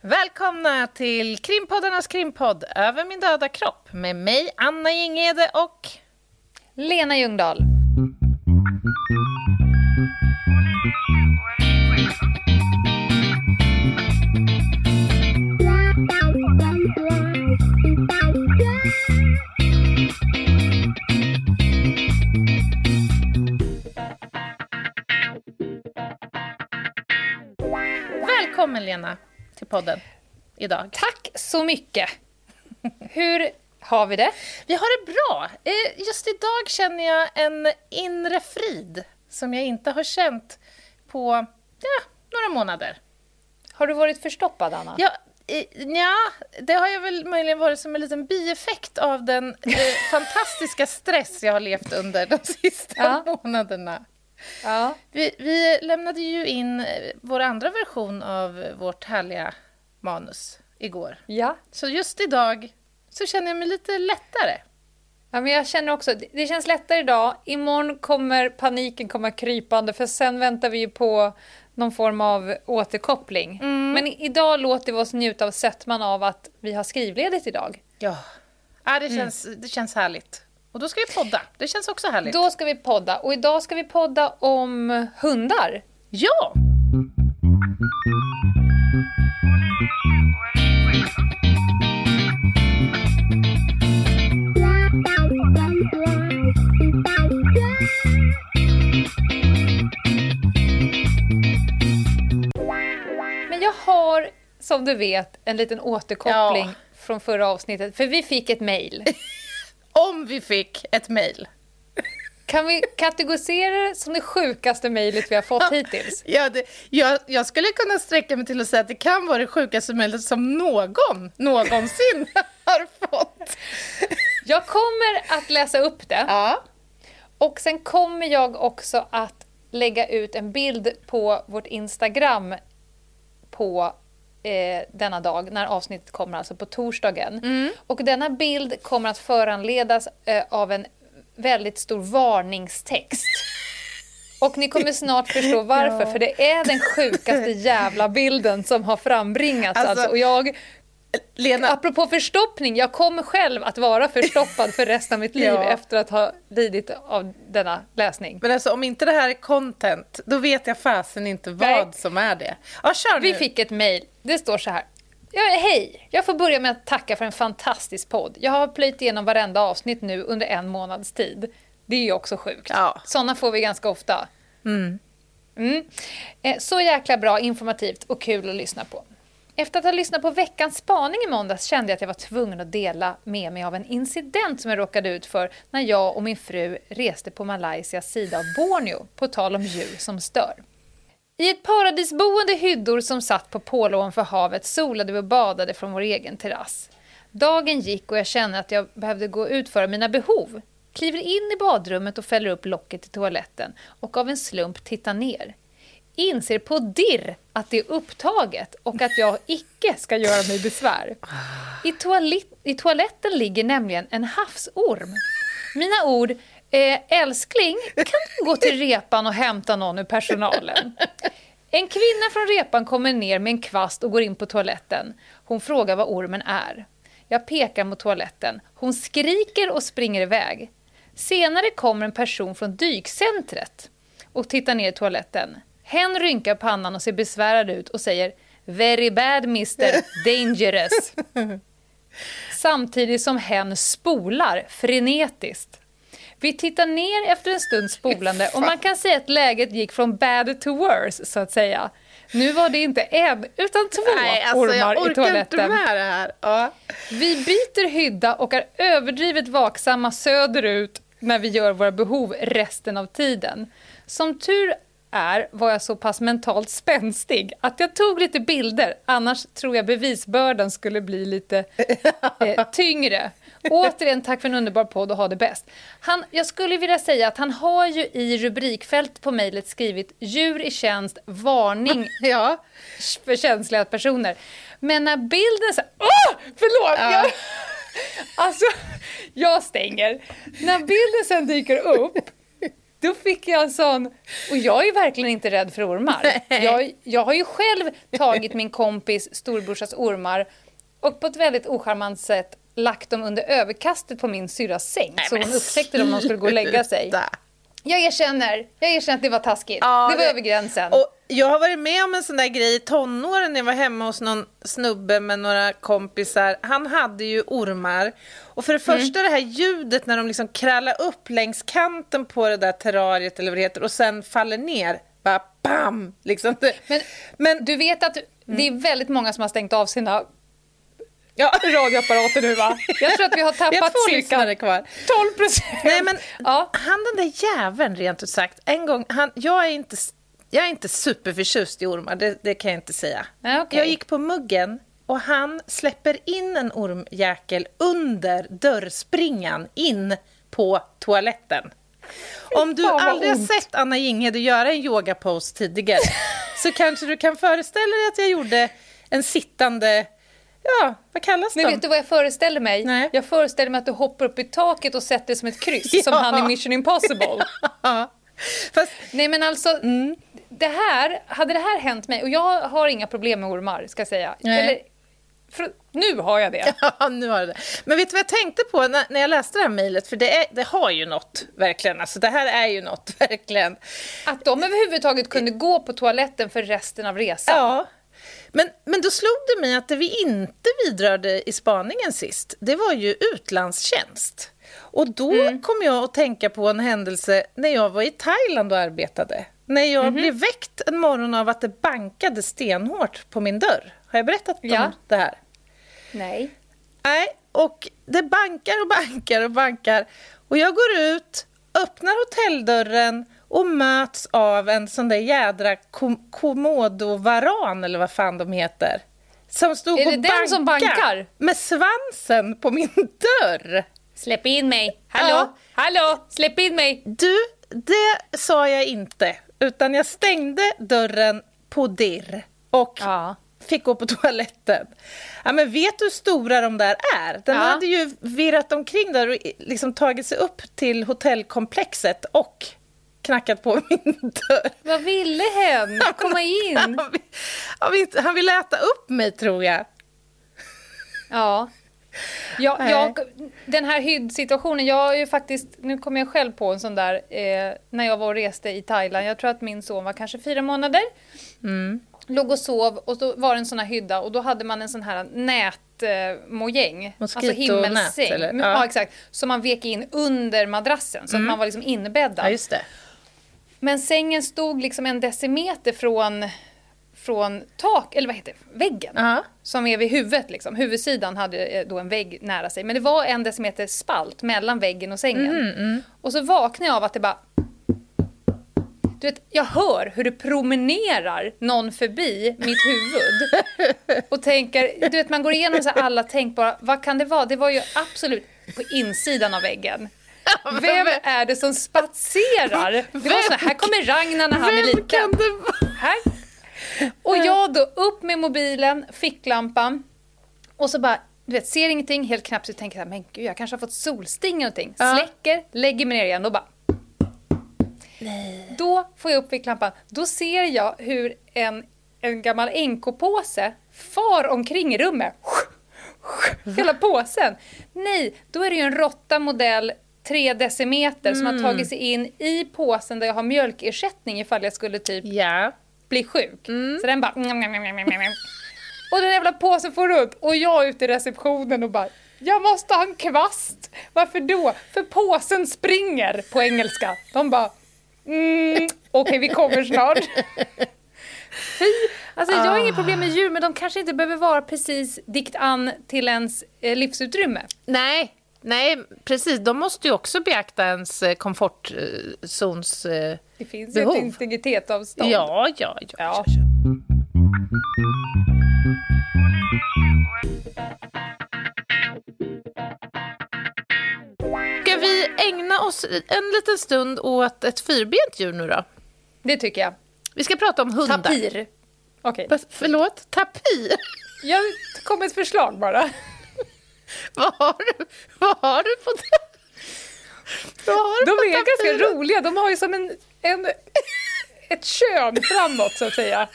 Välkomna till krimpoddarnas krimpodd Över min döda kropp med mig, Anna Jinghede och Lena Ljungdahl. Välkommen Lena till podden idag. Tack så mycket. Hur har vi det? Vi har det bra. Eh, Just idag känner jag en inre frid som jag inte har känt på ja, några månader. Har du varit förstoppad, Anna? Ja, ja, det har jag väl möjligen varit som en liten bieffekt av den eh, fantastiska stress jag har levt under de sista Ja. månaderna. Ja. Vi, vi lämnade ju in eh, vår andra version av vårt härliga manus igår. ja. Så just idag så känner jag mig lite lättare. Ja, men jag känner också, det- känns lättare idag. Imorgon kommer paniken komma krypande för sen väntar vi ju på någon form av återkoppling. Men i- idag låter vi oss njuta av sötman av att vi har skrivledigt idag. Ja, ja det, känns, det känns härligt. Och då ska vi podda. Det känns också härligt. Då ska vi podda och idag ska vi podda om hundar. Ja! Men jag har, som du vet, en liten återkoppling Ja. från förra avsnittet. För vi fick ett mejl. Om vi fick ett mejl. Kan vi kategorisera det som det sjukaste mejlet vi har fått hittills? Ja, det, jag, jag skulle kunna sträcka mig till att säga att det kan vara det sjukaste mejlet som någon någonsin har fått. Jag kommer att läsa upp det. Ja. Och sen kommer jag också att lägga ut en bild på vårt Instagram på eh, denna dag, när avsnittet kommer, alltså på torsdagen. Och denna bild kommer att föranledas eh, av en väldigt stor varningstext. Och ni kommer snart förstå varför, Ja. för det är den sjukaste jävla bilden som har frambringats. Alltså- Alltså, och jag, Lena, apropå förstoppning, jag kommer själv att vara förstoppad för resten av mitt liv Ja. efter att ha lidit av denna läsning. men alltså om inte det här är content, då vet jag fasen inte vad Nej. som är det. Ja, kör Vi nu. fick ett mejl. Det står så här. Ja, hej! Jag får börja med att tacka för en fantastisk podd. Jag har plöjt igenom varenda avsnitt nu under en månads tid. Det är ju också sjukt. Ja. Sådana får vi ganska ofta. Mm. Eh, Så jäkla bra, informativt och kul att lyssna på. Efter att ha lyssnat på veckans spaning i måndags kände jag att jag var tvungen att dela med mig av en incident som jag råkade ut för när jag och min fru reste på Malaysias sida av Borneo, på tal om djur som stör. I ett paradisboende hyddor som satt på pålån för havet solade vi och badade från vår egen terrass. Dagen gick och jag kände att jag behövde gå och utföra mina behov. Kliver in i badrummet och fäller upp locket i toaletten och av en slump tittar ner. Inser på dirr att det är upptaget och att jag icke ska göra mig besvär. I, toalet- I toaletten ligger nämligen en havsorm. Mina ord, eh, älskling, kan du gå till repan och hämta någon ur personalen? En kvinna från repan kommer ner med en kvast och går in på toaletten. Hon frågar vad ormen är. Jag pekar mot toaletten. Hon skriker och springer iväg. Senare kommer en person från dykcentret och tittar ner i toaletten. Hen rynkar pannan och ser besvärad ut och säger “Very bad Mr Dangerous” samtidigt som hen spolar frenetiskt. Vi tittar ner efter en stund spolande och man kan säga att läget gick från bad to worse, så att säga. Nu var det inte en, utan två Nej, alltså ormar i toaletten. Ja. Vi byter hydda och är överdrivet vaksamma söderut när vi gör våra behov resten av tiden. Som tur är var jag så pass mentalt spänstig att jag tog lite bilder, annars tror jag bevisbördan skulle bli lite eh, tyngre. Återigen, tack för en underbar podd och ha det bäst. Han, jag skulle vilja säga att han har ju i rubrikfält på mejlet skrivit djur i tjänst, varning Ja. för känsliga personer. Men när bilden så Åh! Förlåt! Ja. Jag, alltså, jag stänger. När bilden sen dyker upp Då fick jag en sån... Och jag är verkligen inte rädd för ormar. Jag, jag har ju själv tagit min kompis storbrorsas ormar och på ett väldigt ocharmant sätt lagt dem under överkastet på min syrras säng. så hon upptäckte dem när hon skulle gå och lägga sig. Jag erkänner, jag erkänner att det var taskigt. Ja, det var det- över gränsen. Och jag har varit med om en sån där grej i tonåren när jag var hemma hos någon snubbe med några kompisar. Han hade ju ormar. Och för det Mm. första det här ljudet när de liksom krallar upp längs kanten på det där terrariet eller vad det heter och sen faller ner. Bara bam! Liksom. Men, Men du vet att det är väldigt många som har stängt av sina ja, radioapparater nu va? Jag tror att vi har vi tappat två cirka kvar. 12 procent. Nej, men Ja. han den där jäveln rent ut sagt. En gång, han, jag, är inte, jag är inte superförtjust i ormar, det, det kan jag inte säga. Okej. Jag gick på muggen och han släpper in en ormjäkel under dörrspringan in på toaletten. Om du aldrig har sett Anna Jinghede göra en yogapose tidigare så kanske du kan föreställa dig att jag gjorde en sittande, ja, vad kallas Men de? vet du vad jag föreställer mig? Nej. Jag föreställer mig att du hoppar upp i taket och sätter det som ett kryss, som Ja. han i Mission Impossible. Ja. Fast, Nej men alltså, Mm. Det här, hade det här hänt mig, och jag har inga problem med ormar ska jag säga. Eller, för, nu har jag det. Ja, nu har det. Men vet du vad jag tänkte på när, när jag läste det här mejlet? För det, är, det har ju något, verkligen. Alltså, det här är ju något, verkligen. Att de överhuvudtaget kunde gå på toaletten för resten av resan. Ja. Men, men då slog det mig att det vi inte vidrörde i spaningen sist, det var ju utlandstjänst. Och då kom jag att tänka på en händelse när jag var i Thailand och arbetade. När jag blev väckt en morgon av att det bankade stenhårt på min dörr. Har jag berättat om Ja. det här? Nej. Nej, och det bankar och bankar och bankar. Och jag går ut, öppnar hotelldörren och möts av en sån där jädra kom- komodovaran eller vad fan de heter. Som stod Är och den som bankar? Med svansen på min dörr. Släpp in mig! Hallå! Ja. Hallå! Släpp in mig! Du, det sa jag inte. Utan jag stängde dörren på dirr. Och Ja. fick gå på toaletten. Ja, men vet du hur stora de där är? Den Ja. hade ju virrat omkring där och liksom tagit sig upp till hotellkomplexet och knackat på min dörr. Vad ville hen? Komma in? Han han vill, han vill äta upp mig, tror jag. Ja. Nej. jag, den här hyddsituationen, jag har ju faktiskt, nu kommer jag själv på en sån där, eh, när jag var och reste i Thailand, jag tror att min son var kanske fyra månader, Mm. låg och sov och då var det en sån här hydda och då hade man en sån här nätmojäng, alltså Moskitonät, himmelsäng, eller? ja. Ja. exakt, som man vek in under madrassen så att man var liksom inbäddad. Ja, just det. Men sängen stod liksom en decimeter från, från tak, eller vad heter det, väggen. Ja. Som är vid huvudet liksom. Huvudsidan hade eh, då en vägg nära sig. Men det var en decimeter spalt mellan väggen och sängen. Och så vaknade jag av att det bara... Du vet, jag hör hur det promenerar någon förbi mitt huvud. Och tänker, du vet man går igenom så alla tänkbara, vad kan det vara? Det var ju absolut på insidan av väggen. Vem är det som spatserar? Det var så här, här kommer Ragnar när han är Vem liten. det vara? Här. Och jag då upp med mobilen, ficklampan och så bara, du vet, ser ingenting, helt knappt så tänker jag, men gud jag kanske har fått solsting eller någonting. Ja. Släcker, lägger mig ner igen och bara... Då får jag upp ficklampan, då ser jag hur en, en gammal NK-påse far omkring i rummet. Hela påsen. Nej, då är det ju en råtta modell 3 decimeter som har tagit sig in i påsen där jag har mjölkersättning ifall jag skulle typ Ja. Bli sjuk. Så den bara... Och den jävla påsen får runt och jag ute i receptionen och bara jag måste ha en kvast. Varför då? För påsen springer på engelska. De bara mm, okej vi kommer snart. Fy! Alltså jag har inget problem med djur men de kanske inte behöver vara precis dikt an till ens eh, livsutrymme. Nej, nej, precis. De måste ju också beakta ens eh, komfortzons... Det finns Behov. ju ett integritetsavstånd. Ja, ja, ja. Ja. Ska vi ägna oss en liten stund åt ett fyrbent djur nu då? Det tycker jag. Vi ska prata om hundar. Tapir. Okej. Va- Förlåt? Tapir? Jag kom med ett förslag bara. Vad har du, vad har du på det? De är ganska roliga. De har ju som en, en, ett kön framåt, så att säga.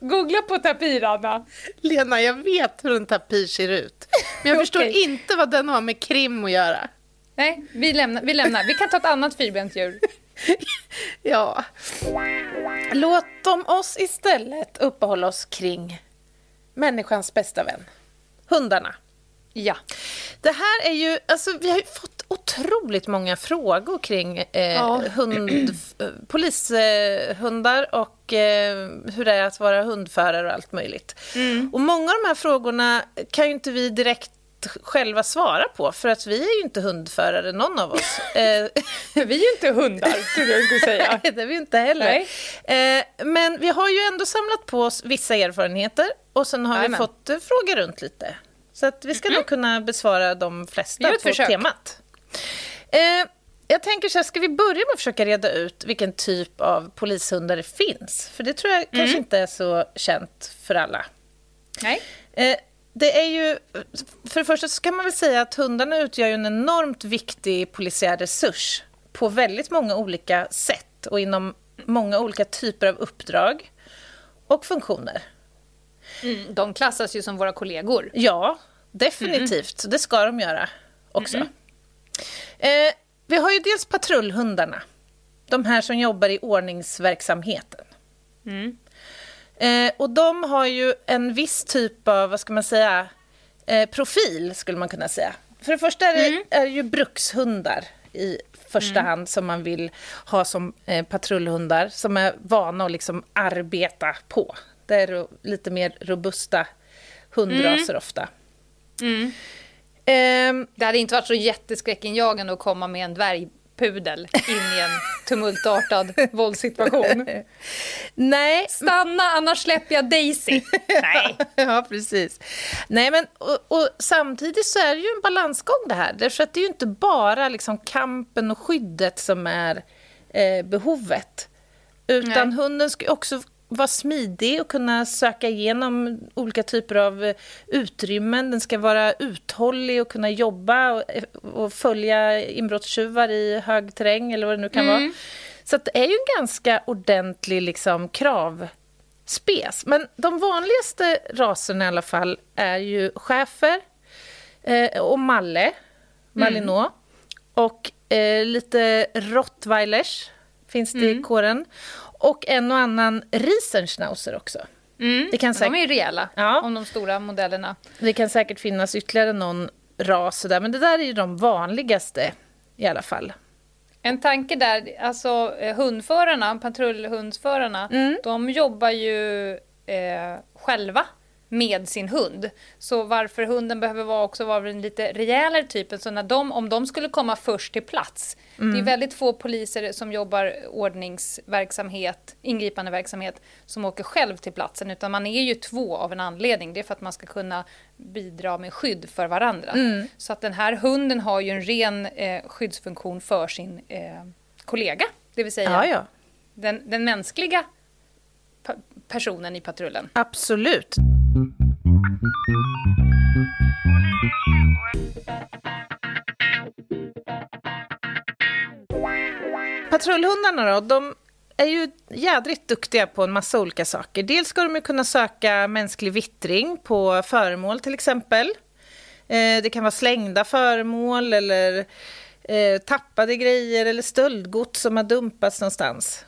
Googla på tapir, Anna. Lena, jag vet hur en tapir ser ut. Men jag förstår okay. inte vad den har med krim att göra. Nej, vi lämnar. Vi, lämnar. vi kan ta ett annat fyrbent djur. ja. Låt dem oss istället uppehålla oss kring människans bästa vän. Hundarna. Ja. Det här är ju, alltså vi har ju fått otroligt många frågor kring eh, ja. hund, polishundar och eh, hur det är att vara hundförare och allt möjligt. Mm. Och många av de här frågorna kan ju inte vi direkt själva svara på, för att vi är ju inte hundförare, någon av oss. Eh, vi är ju inte hundar, skulle jag skulle säga. Nej, det är vi inte heller. Eh, men vi har ju ändå samlat på oss vissa erfarenheter och sen har Amen. vi fått eh, fråga runt lite. Så att vi ska mm. nog kunna besvara de flesta på försök. temat. Jag tänker så här, ska vi börja med att försöka reda ut vilken typ av polishundar det finns? För det tror jag mm. kanske inte är så känt för alla. Nej. Det är ju, för det första så kan man väl säga att hundarna utgör en enormt viktig polisiär resurs på väldigt många olika sätt och inom många olika typer av uppdrag och funktioner. Mm, de klassas ju som våra kollegor. Ja, definitivt. Mm. Det ska de göra också. Mm. Eh, vi har ju dels patrullhundarna. De här som jobbar i ordningsverksamheten. Mm. Eh, och de har ju en viss typ av, vad ska man säga, eh, profil skulle man kunna säga. För det första är det, mm. är ju brukshundar i första mm. hand som man vill ha som eh, patrullhundar som är vana att liksom arbeta på. Det är lite mer robusta hundraser mm. ofta. Mm. Eh, det hade inte varit så jätteskräckinjagande att komma med en dvärg pudel in i en tumultartad våldssituation. Nej. Stanna, annars släpper jag Daisy. Nej. ja, precis. Nej, men och, och, samtidigt så är det ju en balansgång det här. Därför att det är ju inte bara liksom kampen och skyddet som är eh, behovet. Utan Nej. hunden ska också vara smidig och kunna söka igenom olika typer av utrymmen. Den ska vara uthållig och kunna jobba och, och följa inbrottstjuvar i hög terräng eller vad det nu kan mm. vara. Så det är ju en ganska ordentlig liksom, kravspes. Men de vanligaste raserna i alla fall är ju schäfer eh, och malle, malinois. Mm. Och eh, lite rottweilers finns det mm. i kåren. Och en och annan Riesenschnauzer också. Mm. Det kan säkert... De är ju rejäla, ja. om de stora modellerna. Det kan säkert finnas ytterligare någon ras där, men det där är ju de vanligaste i alla fall. En tanke där, alltså eh, hundförarna, patrullhundsförarna, mm. de jobbar ju eh, själva med sin hund. Så varför hunden behöver vara också vara den lite rejälare typen. Så när de, om de skulle komma först till plats. Mm. Det är mm. väldigt få poliser som jobbar ordningsverksamhet, ingripande verksamhet, som åker själv till platsen. Utan man är ju två av en anledning. Det är för att man ska kunna bidra med skydd för varandra. Mm. Så att den här hunden har ju en ren eh, skyddsfunktion för sin eh, kollega. Det vill säga ja, ja. Den, den mänskliga personen i patrullen. Absolut. Patrullhundarna då, de är ju jädrigt duktiga på en massa olika saker. Dels ska de ju kunna söka mänsklig vittring på föremål till exempel. Eh, det kan vara slängda föremål eller eh, tappade grejer eller stöldgods som har dumpats någonstans.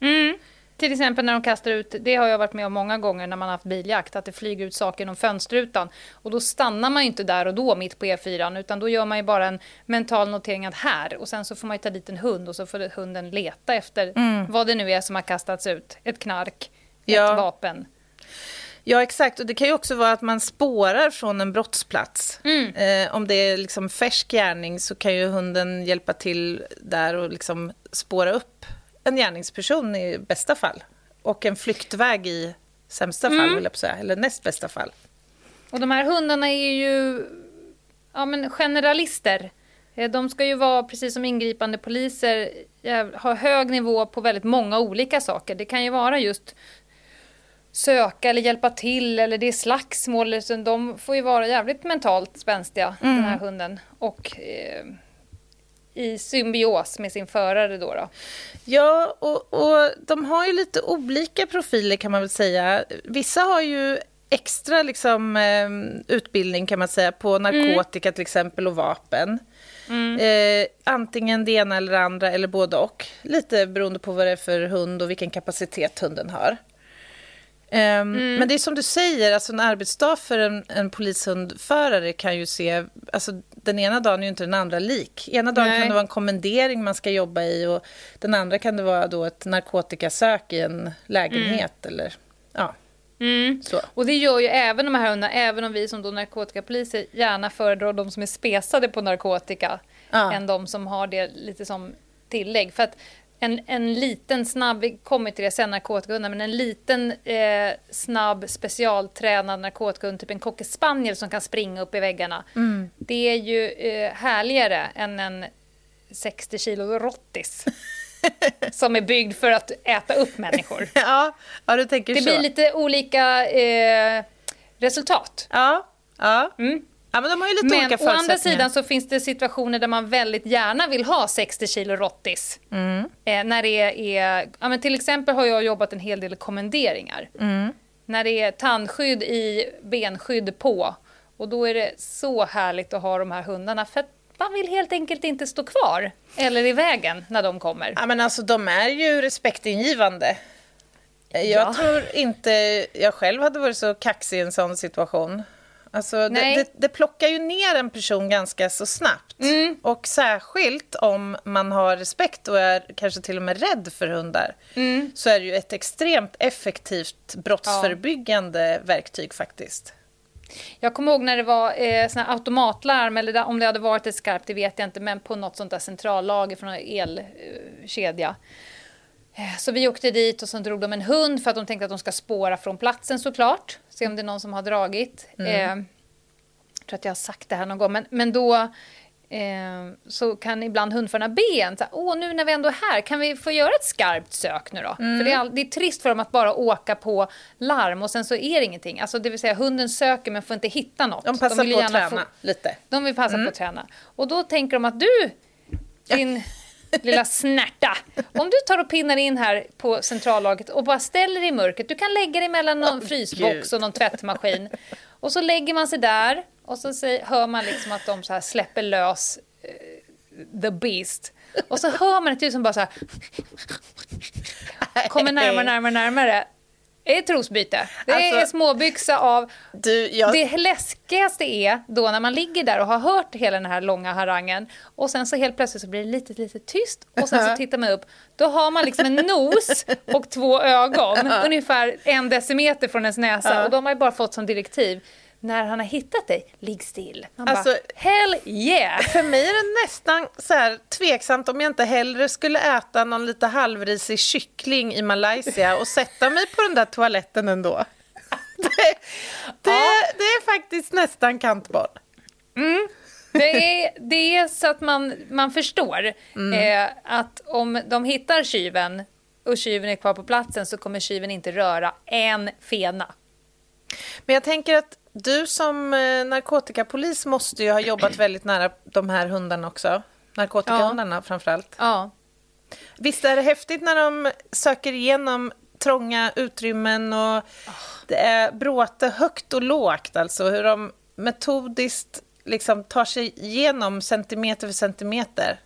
Mm. Till exempel när de kastar ut, det har jag varit med om många gånger när man har haft biljakt, att det flyger ut saker genom fönsterrutan. Och då stannar man ju inte där och då mitt på E4, utan då gör man ju bara en mental notering att här, och sen så får man ju ta dit en hund och så får hunden leta efter mm. vad det nu är som har kastats ut. Ett knark, ja. ett vapen. Ja, exakt. Och det kan ju också vara att man spårar från en brottsplats. Mm. Eh, om det är liksom färsk gärning så kan ju hunden hjälpa till där och liksom spåra upp en gärningsperson i bästa fall. Och en flyktväg i sämsta mm. fall, vill jag säga. Eller näst bästa fall. Och de här hundarna är ju ja, men generalister. Eh, de ska ju vara, precis som ingripande poliser, ha hög nivå på väldigt många olika saker. Det kan ju vara just söka eller hjälpa till eller det är slagsmål. de får ju vara jävligt mentalt spänstiga, mm. den här hunden. Och eh, i symbios med sin förare då. då. Ja, och, och de har ju lite olika profiler kan man väl säga. Vissa har ju extra liksom, eh, utbildning kan man säga på narkotika mm. till exempel och vapen. Mm. Eh, antingen det ena eller det andra eller både och. Lite beroende på vad det är för hund och vilken kapacitet hunden har. Um, mm. Men det är som du säger, alltså en arbetsdag för en, en polishundförare kan ju se... Alltså, den ena dagen är ju inte den andra lik. Ena dagen Nej. kan det vara en kommendering man ska jobba i och den andra kan det vara då ett narkotikasök i en lägenhet. Mm. Eller, ja. Mm. Och det gör ju även de här hundarna, även om vi som då narkotikapoliser gärna föredrar de som är spesade på narkotika ja. än de som har det lite som tillägg. För att en, en liten snabb, vi kommer till det sen, narkotikahundar, men en liten eh, snabb specialtränad narkotikahund, typ en cocker spaniel som kan springa upp i väggarna. Mm. Det är ju eh, härligare än en 60 kilo rottis. som är byggd för att äta upp människor. ja, ja, du tänker det så. blir lite olika eh, resultat. Ja, ja. Mm. Ja, men de har ju lite men olika å andra sidan så finns det situationer där man väldigt gärna vill ha 60 kilo rottis. Mm. Eh, när det är, ja, men till exempel har jag jobbat en hel del kommenderingar. Mm. När det är tandskydd i, benskydd på. Och då är det så härligt att ha de här hundarna. För man vill helt enkelt inte stå kvar eller i vägen när de kommer. Ja, men alltså, de är ju respektingivande. Jag ja. tror inte jag själv hade varit så kaxig i en sån situation. Alltså, det, det, det, plockar ju ner en person ganska så snabbt. Mm. Och särskilt om man har respekt och är kanske till och med rädd för hundar mm. så är det ju ett extremt effektivt brottsförebyggande ja. verktyg faktiskt. Jag kommer ihåg när det var eh, såna automatlarm, eller om det hade varit ett skarpt, det vet jag inte, men på något sånt där centrallager från en elkedja. Eh, så vi åkte dit och så drog de en hund för att de tänkte att de ska spåra från platsen såklart. Se om det är någon som har dragit. Mm. Eh, jag tror att jag har sagt det här någon gång, men, men då eh, så kan ibland hundförarna be en, så åh nu när vi ändå är här, kan vi få göra ett skarpt sök nu då? Mm. För det är, all, det är trist för dem att bara åka på larm och sen så är det ingenting. Alltså det vill säga hunden söker men får inte hitta något. De passar de på att träna få, lite. De vill passa mm. på att träna. Och då tänker de att du, din... Ja lilla snärta. Om du tar och pinnar in här på centrallagret och bara ställer dig i mörkret. Du kan lägga dig mellan någon oh, frysbox och någon tvättmaskin. Och så lägger man sig där och så hör man liksom att de så här släpper lös uh, the beast. Och så hör man ett ljud som bara så här kommer närmare, närmare, närmare är trosbyte. Det alltså, är småbyxa av... Du, jag... Det läskigaste är då när man ligger där och har hört hela den här långa harangen och sen så helt plötsligt så blir det lite, lite tyst och sen så tittar man upp. Då har man liksom en nos och två ögon, ungefär en decimeter från ens näsa och de har ju bara fått som direktiv när han har hittat dig, ligg still. Man alltså, bara, hell yeah! För mig är det nästan så här tveksamt om jag inte hellre skulle äta någon lite halvrisig kyckling i Malaysia och sätta mig på den där toaletten ändå. Det, det, ja. det är faktiskt nästan kantboll. Mm. Det är, det är så att man, man förstår mm. eh, att om de hittar tjuven och tjuven är kvar på platsen så kommer tjuven inte röra en fena. Men jag tänker att du som eh, narkotikapolis måste ju ha jobbat väldigt nära de här hundarna också. Narkotikahundarna ja. framförallt. Ja. Visst är det häftigt när de söker igenom trånga utrymmen och det är bråte högt och lågt, alltså hur de metodiskt liksom tar sig igenom centimeter för centimeter.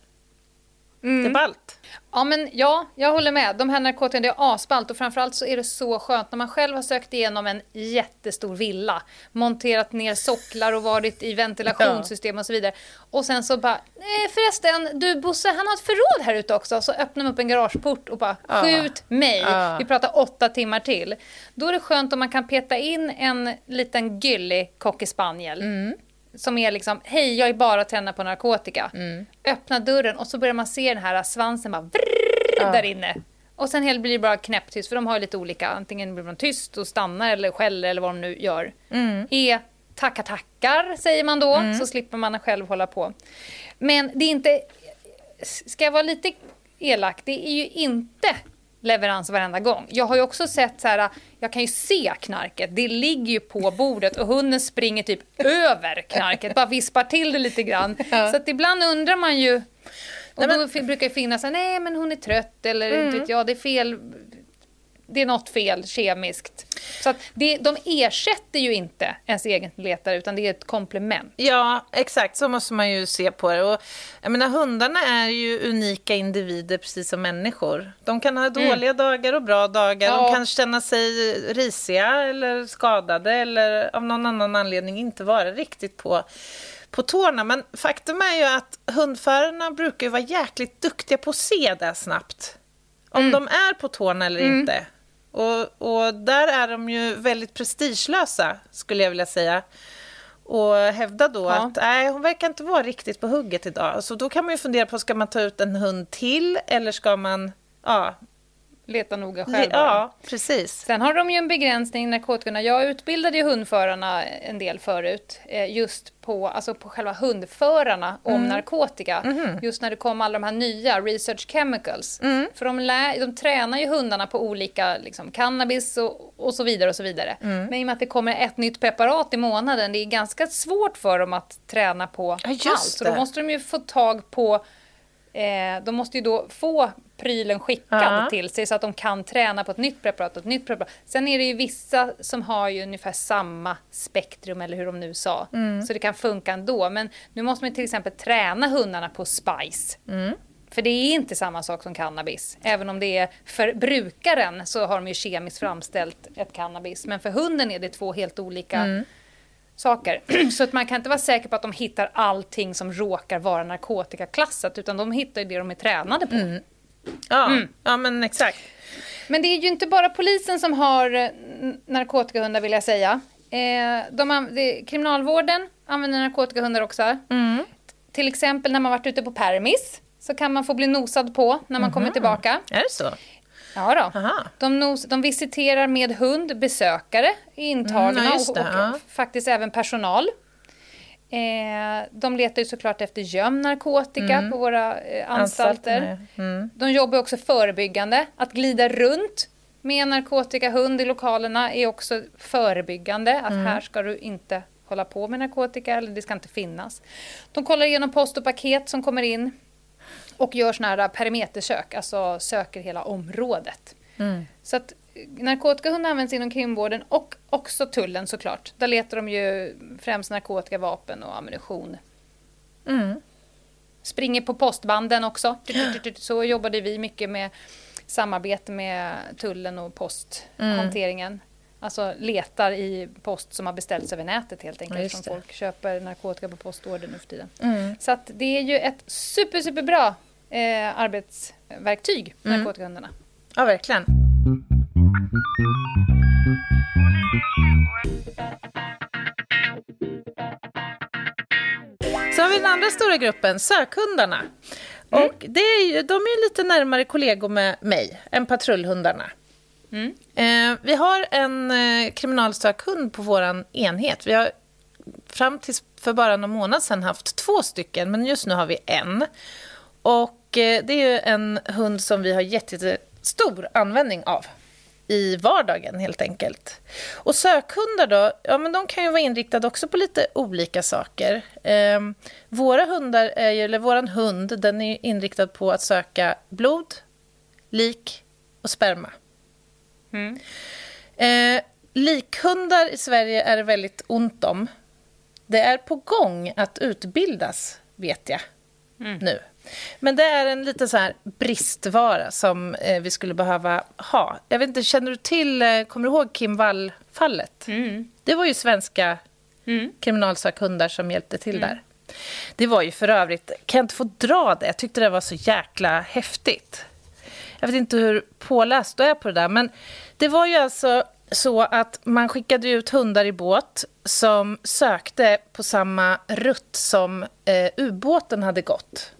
Mm. Det är ballt. Ja, men ja, jag håller med. De här narkotikan, det är asballt och framförallt så är det så skönt när man själv har sökt igenom en jättestor villa, monterat ner socklar och varit i ventilationssystem och så vidare. Och sen så bara, eh, förresten, du Bosse, han har ett förråd här ute också. Så öppnar man upp en garageport och bara, skjut mig. Vi pratar åtta timmar till. Då är det skönt om man kan peta in en liten gyllig cocker mm som är liksom, hej jag är bara tränad på narkotika. Mm. Öppna dörren och så börjar man se den här svansen bara vrrr, ja. där inne. Och sen helt blir det bara knäpptyst, för de har lite olika, antingen blir de tyst och stannar eller skäller eller vad de nu gör. Mm. E tackar tackar säger man då, mm. så slipper man själv hålla på. Men det är inte, ska jag vara lite elak, det är ju inte leverans varenda gång. Jag har ju också sett så här, jag kan ju se knarket, det ligger ju på bordet och hunden springer typ över knarket, bara vispar till det lite grann. Ja. Så att ibland undrar man ju Och Nej, men... då brukar det finnas, nej men hon är trött eller mm. inte vet jag, det är fel det är något fel kemiskt. Så att det, de ersätter ju inte ens egen letare utan det är ett komplement. Ja, exakt. Så måste man ju se på det. Och, jag menar, hundarna är ju unika individer precis som människor. De kan ha mm. dåliga mm. dagar och bra dagar. Ja. De kan känna sig risiga eller skadade eller av någon annan anledning inte vara riktigt på på tårna. Men faktum är ju att hundförarna brukar vara jäkligt duktiga på att se det snabbt. Om mm. de är på tårna eller mm. inte. Och, och där är de ju väldigt prestigelösa, skulle jag vilja säga. Och hävda då ja. att nej, hon verkar inte vara riktigt på hugget idag. Så då kan man ju fundera på, ska man ta ut en hund till eller ska man ja, leta noga själv. Ja, precis. Sen har de ju en begränsning, narkotikerna. Jag utbildade ju hundförarna en del förut, eh, just på, alltså på själva hundförarna om mm. narkotika. Mm. Just när det kom alla de här nya research chemicals. Mm. För de, lä, de tränar ju hundarna på olika liksom, cannabis och, och så vidare. och så vidare. Mm. Men i och med att det kommer ett nytt preparat i månaden, det är ganska svårt för dem att träna på ja, allt. Så då måste de ju få tag på Eh, de måste ju då få prylen skickad uh-huh. till sig så att de kan träna på ett nytt preparat och ett nytt preparat. Sen är det ju vissa som har ju ungefär samma spektrum eller hur de nu sa. Mm. Så det kan funka ändå. Men nu måste man till exempel träna hundarna på spice. Mm. För det är inte samma sak som cannabis. Även om det är för brukaren så har de ju kemiskt framställt ett cannabis. Men för hunden är det två helt olika mm saker. Så att man kan inte vara säker på att de hittar allting som råkar vara narkotikaklassat, utan de hittar ju det de är tränade på. Mm. Ja, mm. ja, men exakt. Men det är ju inte bara polisen som har eh, narkotikahundar, vill jag säga. Eh, de, det, kriminalvården använder narkotikahundar också. Mm. Till exempel när man varit ute på permis så kan man få bli nosad på när man mm kommer tillbaka. Är det så? Ja då. De, nos, de visiterar med hund besökare, intagna mm, och, och ja. faktiskt även personal. Eh, de letar ju såklart efter gömd narkotika mm. på våra eh, anstalter. Mm. De jobbar också förebyggande. Att glida runt med en narkotikahund i lokalerna är också förebyggande. Att mm. här ska du inte hålla på med narkotika eller det ska inte finnas. De kollar igenom post och paket som kommer in och gör såna här perimetersök, alltså söker hela området. Mm. Så att narkotikahundar används inom kriminalvården och också tullen såklart. Där letar de ju främst narkotika, vapen och ammunition. Mm. Springer på postbanden också. Så jobbade vi mycket med samarbete med tullen och posthanteringen. Mm. Alltså letar i post som har beställts över nätet helt enkelt. Som folk köper narkotika på postorder nu för tiden. Mm. Så att det är ju ett super, superbra eh, arbetsverktyg, mm. narkotikahundarna. Ja, verkligen. Så har vi den andra stora gruppen, sökhundarna. Mm. Och det är ju, de är lite närmare kollegor med mig än patrullhundarna. Mm. Eh, vi har en eh, kriminalsökhund på vår enhet. Vi har fram till för bara någon månad sedan haft två stycken, men just nu har vi en. Och eh, det är ju en hund som vi har jättestor användning av i vardagen helt enkelt. Och sökhundar då, ja men de kan ju vara inriktade också på lite olika saker. Eh, våra hundar är ju, eller våran hund, den är inriktad på att söka blod, lik och sperma. Mm. Eh, likhundar i Sverige är det väldigt ont om. Det är på gång att utbildas, vet jag, mm. nu. Men det är en liten så här bristvara som eh, vi skulle behöva ha. Jag vet inte, känner du till, eh, kommer du ihåg Kim Wall-fallet? Mm. Det var ju svenska mm. kriminalsakhundar som hjälpte till mm. där. Det var ju för övrigt, kan jag inte få dra det? Jag tyckte det var så jäkla häftigt. Jag vet inte hur påläst du är på det där, men det var ju alltså så att man skickade ut hundar i båt som sökte på samma rutt som eh, ubåten hade gått.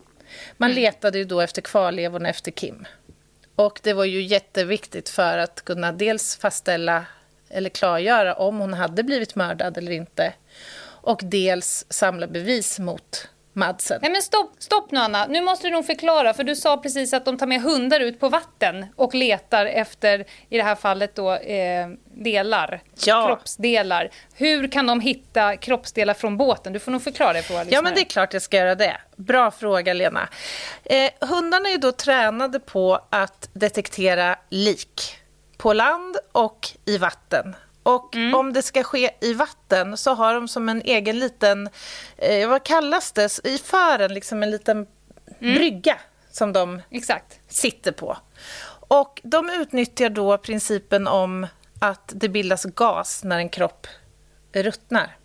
Man mm. letade ju då efter kvarlevorna efter Kim. Och det var ju jätteviktigt för att kunna dels fastställa eller klargöra om hon hade blivit mördad eller inte. Och dels samla bevis mot Madsen. Nej men stopp, stopp nu Anna, nu måste du nog förklara för du sa precis att de tar med hundar ut på vatten och letar efter, i det här fallet då, eh, delar, Ja. kroppsdelar. Hur kan de hitta kroppsdelar från båten? Du får nog förklara det för våra Ja, lyssnare. men det är klart jag ska göra det. Bra fråga, Lena. Eh, hundarna är då tränade på att detektera lik på land och i vatten. Och om det ska ske i vatten så har de som en egen liten, eh, vad kallas det, i fören liksom en liten brygga som de Exakt. sitter på. Och de utnyttjar då principen om att det bildas gas när en kropp ruttnar.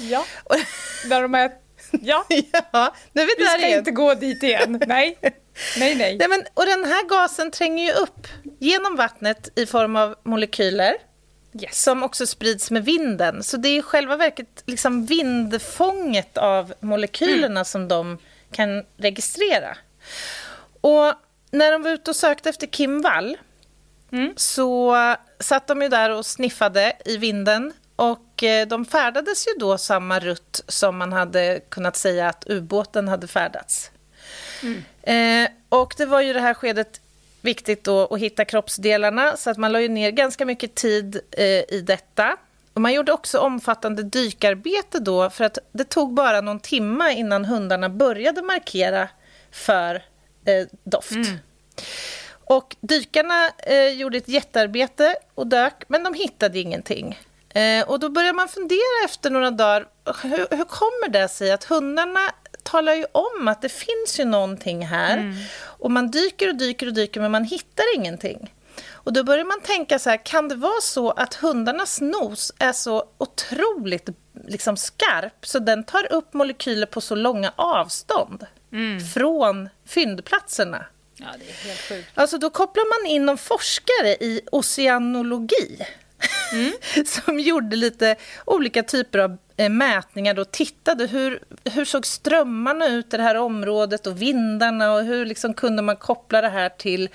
Ja. Där de är... Ja. ja, nu vi ska igen. inte gå dit igen. Nej. Nej, nej. Nej, men, och den här gasen tränger ju upp genom vattnet i form av molekyler Yes. som också sprids med vinden. Så det är i själva verket liksom vindfånget av molekylerna som de kan registrera. Och när de var ute och sökte efter Kim Wall så satt de ju där och sniffade i vinden och eh, de färdades ju då samma rutt som man hade kunnat säga att ubåten hade färdats. Eh, och det var ju det här skedet viktigt då att hitta kroppsdelarna så att man la ner ganska mycket tid eh, i detta. Och man gjorde också omfattande dykarbete då för att det tog bara någon timme innan hundarna började markera för eh, doft. Och dykarna eh, gjorde ett jättearbete och dök, men de hittade ingenting. Eh, och då börjar man fundera efter några dagar, hur, hur kommer det sig att hundarna talar ju om att det finns ju någonting här. Och man dyker och dyker och dyker, men man hittar ingenting. Och då börjar man tänka så här, kan det vara så att hundarnas nos är så otroligt liksom, skarp så den tar upp molekyler på så långa avstånd från fyndplatserna? Ja, det är helt sjukt. Alltså då kopplar man in någon forskare i oceanologi som gjorde lite olika typer av eh, mätningar och tittade hur, hur såg strömmarna ut i det här området och vindarna och hur liksom kunde man koppla det här till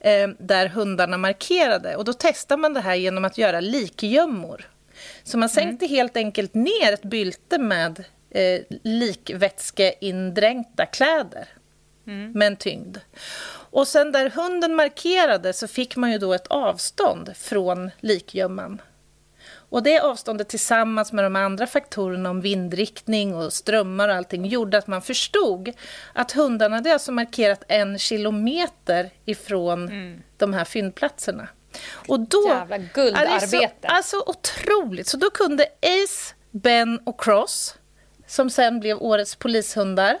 eh, där hundarna markerade. Och då testar man det här genom att göra likgömmor. Så man sänkte helt enkelt ner ett bylte med eh, likvätskeindränkta kläder med en tyngd. Och sen där hunden markerade så fick man ju då ett avstånd från likgömman. Och det avståndet tillsammans med de andra faktorerna om vindriktning och strömmar och allting gjorde att man förstod att hundarna hade alltså markerat en kilometer ifrån de här fyndplatserna. Och då, Jävla guldarbete. Så, alltså otroligt. Så då kunde Ace, Ben och Cross, som sen blev årets polishundar,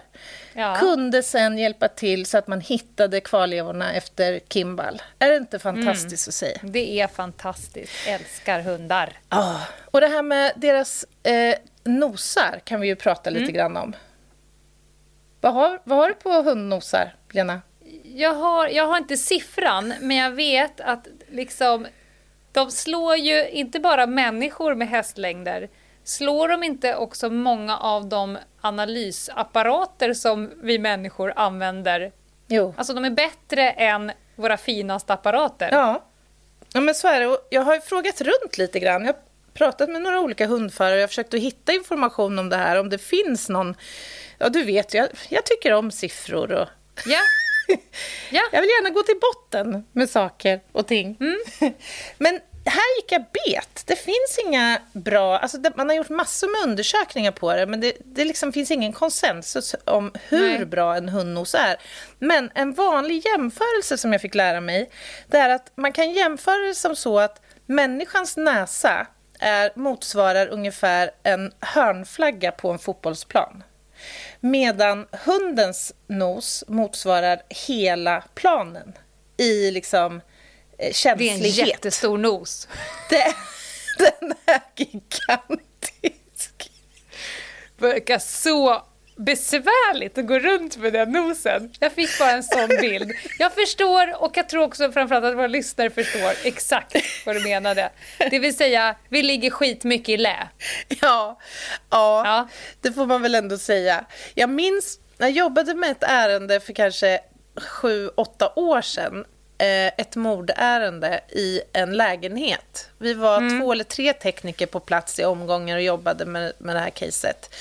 Ja. kunde sen hjälpa till så att man hittade kvarlevorna efter Kimball. Är det inte fantastiskt att säga? Det är fantastiskt. Älskar hundar. Ja. Och det här med deras eh, nosar kan vi ju prata lite grann om. Vad har, vad har du på hundnosar, Lena? Jag har, jag har inte siffran, men jag vet att liksom, de slår ju inte bara människor med hästlängder. Slår de inte också många av de analysapparater som vi människor använder? Jo. Alltså de är bättre än våra finaste apparater. Ja. ja, men så är det. Och jag har frågat runt lite grann. Jag har pratat med några olika hundförare och jag har försökt att hitta information om det här. Om det finns någon... Ja, du vet, jag, jag tycker om siffror och... Ja. Ja. Jag vill gärna gå till botten med saker och ting. Men här gick jag bet. Det finns inga bra... Alltså man har gjort massor med undersökningar på det men det, det liksom finns ingen konsensus om hur Nej. bra en hundnos är. Men en vanlig jämförelse som jag fick lära mig det är att man kan jämföra det som så att människans näsa är, motsvarar ungefär en hörnflagga på en fotbollsplan. Medan hundens nos motsvarar hela planen i liksom eh, Det är en känslighet. jättestor nos. Det, den är gigantisk. verkar så besvärligt att gå runt med den nosen. Jag fick bara en sån bild. Jag förstår och jag tror också framförallt att våra lyssnare förstår exakt vad du menade. Det vill säga, vi ligger skitmycket i lä. Ja, ja, Ja. det får man väl ändå säga. Jag minns när jag jobbade med ett ärende för kanske sju, åtta år sedan ett mordärende i en lägenhet. Vi var mm. två eller tre tekniker på plats i omgångar och jobbade med, med det här caset.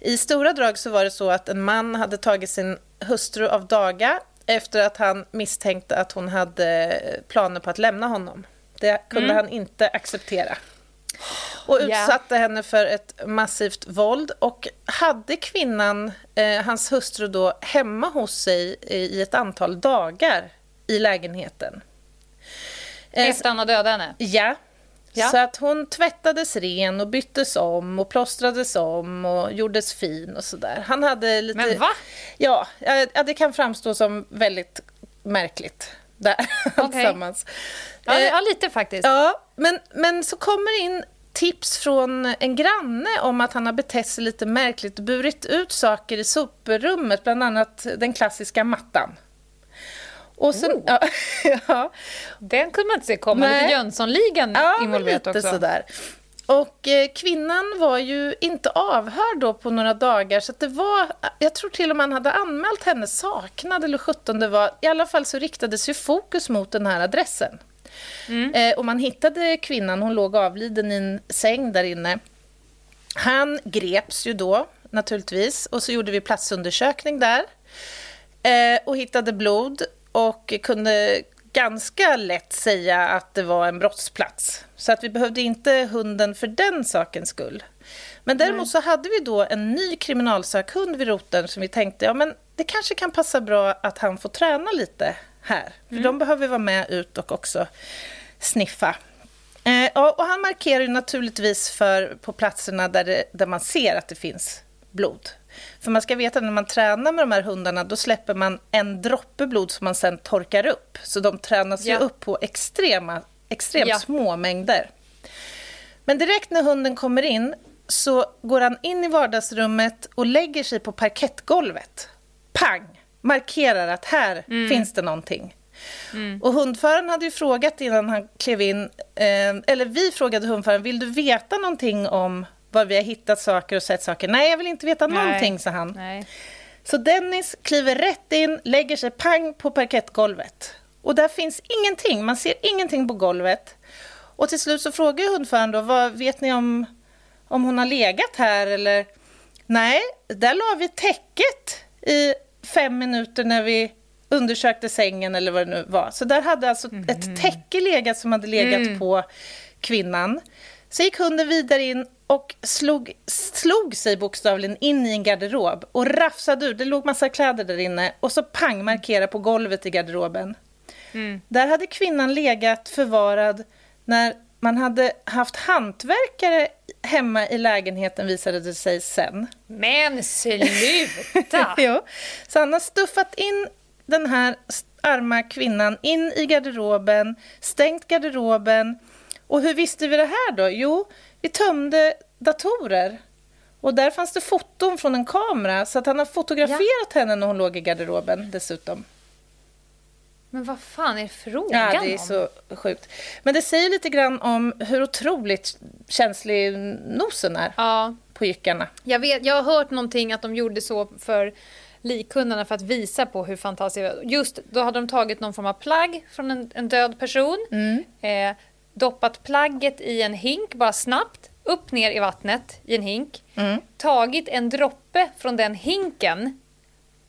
I stora drag så var det så att en man hade tagit sin hustru av daga efter att han misstänkte att hon hade planer på att lämna honom. Det kunde mm. han inte acceptera. Och utsatte yeah. henne för ett massivt våld. Och hade kvinnan, eh, hans hustru, då hemma hos sig i ett antal dagar i lägenheten. Eh, Efter han hade dödat henne? Ja. ja. Så att hon tvättades ren och byttes om och plåstrades om och gjordes fin och sådär. Han hade lite... Men va? Ja, ja det kan framstå som väldigt märkligt där okay. alltsammans. Ja, ja, lite faktiskt. Ja, men, men så kommer in tips från en granne om att han har betett sig lite märkligt och burit ut saker i soprummet, bland annat den klassiska mattan. Och sen, oh. ja, ja. Den kunde man inte se komma. Nej. Lite Jönssonligan ja, involverat lite också. Sådär. Och eh, kvinnan var ju inte avhörd då på några dagar så det var, jag tror till och med man hade anmält henne saknad eller 17 det var. I alla fall så riktades ju fokus mot den här adressen. Mm. Eh, och man hittade kvinnan, hon låg avliden i en säng där inne. Han greps ju då naturligtvis och så gjorde vi platsundersökning där eh, och hittade blod och kunde ganska lätt säga att det var en brottsplats. Så att vi behövde inte hunden för den sakens skull. Men däremot så hade vi då en ny kriminalsökhund vid roten som vi tänkte, ja men det kanske kan passa bra att han får träna lite här. För mm. de behöver vara med ut och också sniffa. Eh, och, och, han markerar naturligtvis för, på platserna där, det, där man ser att det finns blod. För man ska veta när man tränar med de här hundarna då släpper man en droppe blod som man sen torkar upp. Så de tränas ja. ju upp på extrema, extremt ja. små mängder. Men direkt när hunden kommer in så går han in i vardagsrummet och lägger sig på parkettgolvet. Pang! Markerar att här mm. finns det någonting. Mm. Och hundföraren hade ju frågat innan han klev in, eh, eller vi frågade hundföraren, vill du veta någonting om var vi har hittat saker och sett saker? Nej, jag vill inte veta Nej. någonting, sa han. Nej. Så Dennis kliver rätt in, lägger sig pang på parkettgolvet. Och där finns ingenting, man ser ingenting på golvet. Och till slut så frågar hundföraren då, vad vet ni om, om hon har legat här eller? Nej, där la vi täcket i fem minuter när vi undersökte sängen eller vad det nu var. Så där hade alltså mm. ett täcke legat som hade legat mm. på kvinnan. Så gick hunden vidare in och slog, slog sig bokstavligen in i en garderob och rafsade ur. Det låg massa kläder där inne och så pang markerade på golvet i garderoben. Mm. Där hade kvinnan legat förvarad när man hade haft hantverkare hemma i lägenheten visade det sig sen. Men sluta! jo. Så han har stuffat in den här arma kvinnan in i garderoben, stängt garderoben. Och hur visste vi det här då? Jo, vi tömde datorer. Och där fanns det foton från en kamera, så att han har fotograferat ja. henne när hon låg i garderoben dessutom. Men vad fan är frågan Ja, det är så sjukt. Men det säger lite grann om hur otroligt känslig nosen är ja. på jyckarna. Jag, vet, jag har hört någonting att de gjorde så för likhundarna för att visa på hur fantastiskt Just då hade de tagit någon form av plagg från en, en död person, mm. eh, doppat plagget i en hink bara snabbt, upp ner i vattnet i en hink, mm. tagit en droppe från den hinken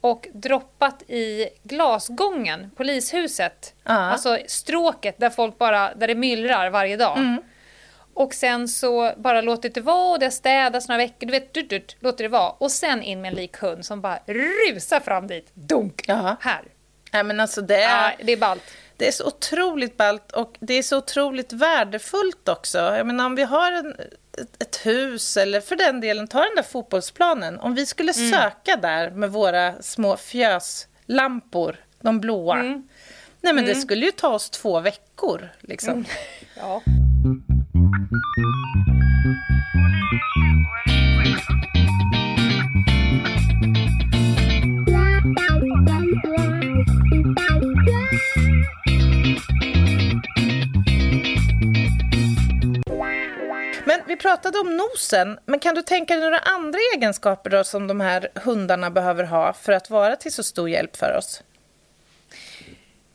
och droppat i glasgången, polishuset. Uh. Alltså stråket där folk bara, där det myllrar varje dag. Mm. Och sen så bara låtit det vara och det städas några veckor, du vet, du, du, låter det vara. Och sen in med en lik hund som bara rusar fram dit, dunk, Jaha. här. Nej men alltså det är... Det är ballt. Det är så otroligt ballt och det är så otroligt värdefullt också. Jag menar om vi har en, ett hus eller för den delen, ta den där fotbollsplanen. Om vi skulle mm. söka där med våra små fjöslampor, de blåa. Mm. Nej men mm. det skulle ju ta oss två veckor liksom. Mm. Ja. Vi pratade om nosen, men kan du tänka dig några andra egenskaper då som de här hundarna behöver ha för att vara till så stor hjälp för oss?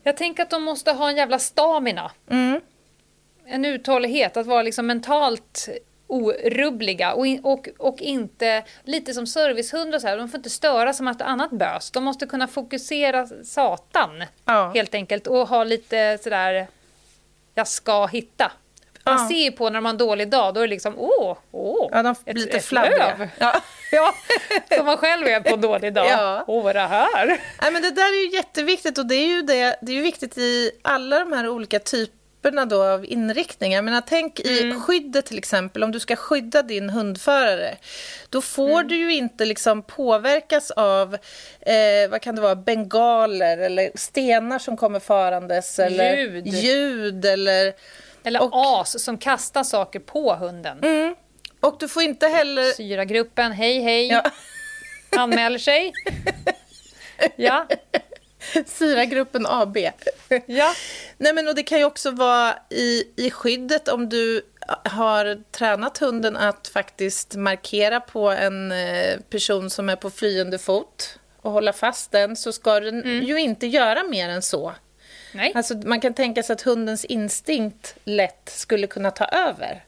Jag tänker att de måste ha en jävla stamina. Mm. En uthållighet, att vara liksom mentalt orubbliga och, in, och, och inte, lite som servicehundar så här, de får inte störa som ett annat bös. De måste kunna fokusera satan Ja. helt enkelt och ha lite sådär, jag ska hitta. Man Ja. ser ju på när man har en dålig dag, då är det liksom åh, åh, Ja, de ett- blir lite ett flabbiga. löv. Ja. Ja, som man själv är på en dålig dag. Ja. Åh, vad är det här? Nej, men det där är ju jätteviktigt och det är ju, det, det är ju viktigt i alla de här olika typerna då av inriktningar. Men tänk i skyddet till exempel, om du ska skydda din hundförare, då får du ju inte liksom påverkas av, eh, vad kan det vara, bengaler eller stenar som kommer farandes eller Ljud. ljud eller... Eller Och- as som kastar saker på hunden. Mm. Och du får inte heller... Syragruppen, hej hej, Ja. anmäler sig. Ja, Syragruppen AB. ja. Nej, men och det kan ju också vara i, i skyddet om du har tränat hunden att faktiskt markera på en eh, person som är på flyende fot och hålla fast den så ska den ju inte göra mer än så. Nej. Alltså, man kan tänka sig att hundens instinkt lätt skulle kunna ta över.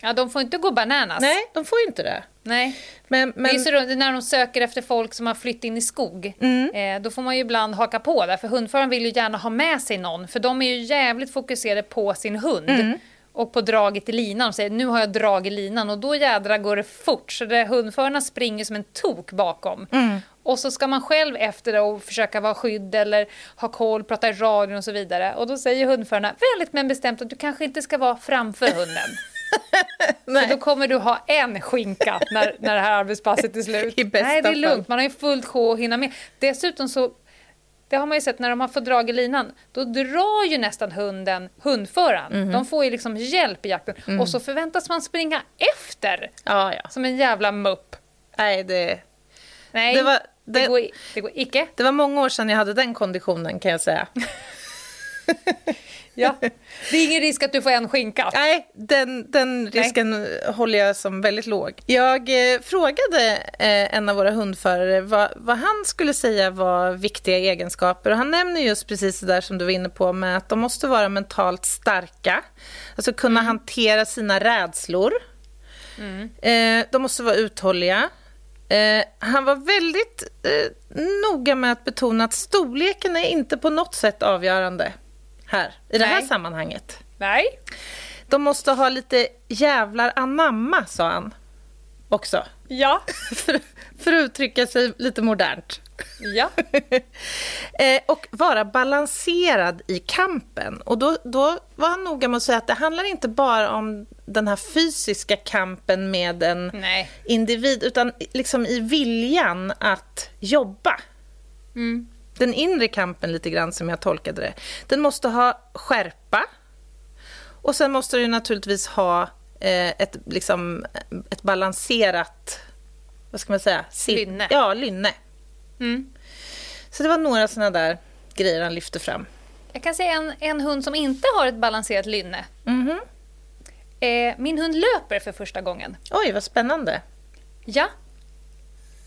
Ja, de får inte gå bananas. Nej, de får inte det. Nej. Men, Det är men, så roligt, när de söker efter folk som har flytt in i skog. Eh, då får man ju ibland haka på där, för hundföraren vill ju gärna ha med sig någon. För de är ju jävligt fokuserade på sin hund. Och på draget i linan. Och säger nu har jag drag i linan. Och då jädra går det fort. Så det, hundförarna springer som en tok bakom. Och så ska man själv efter det och försöka vara skydd eller ha koll, prata i radion och så vidare. Och då säger hundförarna väldigt men bestämt att du kanske inte ska vara framför hunden. För då kommer du ha en skinka när, när det här arbetspasset är slut. I bästa Nej, det är lugnt. Man har ju fullt sjå att hinna med. Dessutom så, det har man ju sett när de har fått drag i linan, då drar ju nästan hunden hundföraren. Mhm. De får ju liksom hjälp i jakten. Mm. Och så förväntas man springa efter ja, ja. som en jävla mupp. Nej, det, Nej, Det det, var- det- går, i- det går icke. det var många år sedan jag hade den konditionen kan jag säga. Ja. Det är ingen risk att du får en skinka. Nej, den, den risken håller jag som väldigt låg. Jag eh, frågade eh, en av våra hundförare vad, vad han skulle säga var viktiga egenskaper. Och han nämner just precis det där som du var inne på med att de måste vara mentalt starka. Alltså kunna hantera sina rädslor. Eh, de måste vara uthålliga. Eh, han var väldigt eh, noga med att betona att storleken är inte på något sätt avgörande här, i det här Nej. sammanhanget. Nej. De måste ha lite jävlar anamma, sa han också. Ja. För, för att uttrycka sig lite modernt. Ja. eh, och vara balanserad i kampen. Och då, då var han noga med att säga att det handlar inte bara om den här fysiska kampen med en Nej. individ, utan liksom i viljan att jobba. Mm. Den inre kampen lite grann som jag tolkade det. Den måste ha skärpa. Och sen måste den naturligtvis ha eh, ett, liksom, ett balanserat, vad ska man säga? Sitt- Lynne. Ja, lynne. Mm. Så det var några sådana där grejer han lyfte fram. Jag kan säga en, en hund som inte har ett balanserat lynne. Mhm. Eh, min hund löper för första gången. Oj, vad spännande. Ja.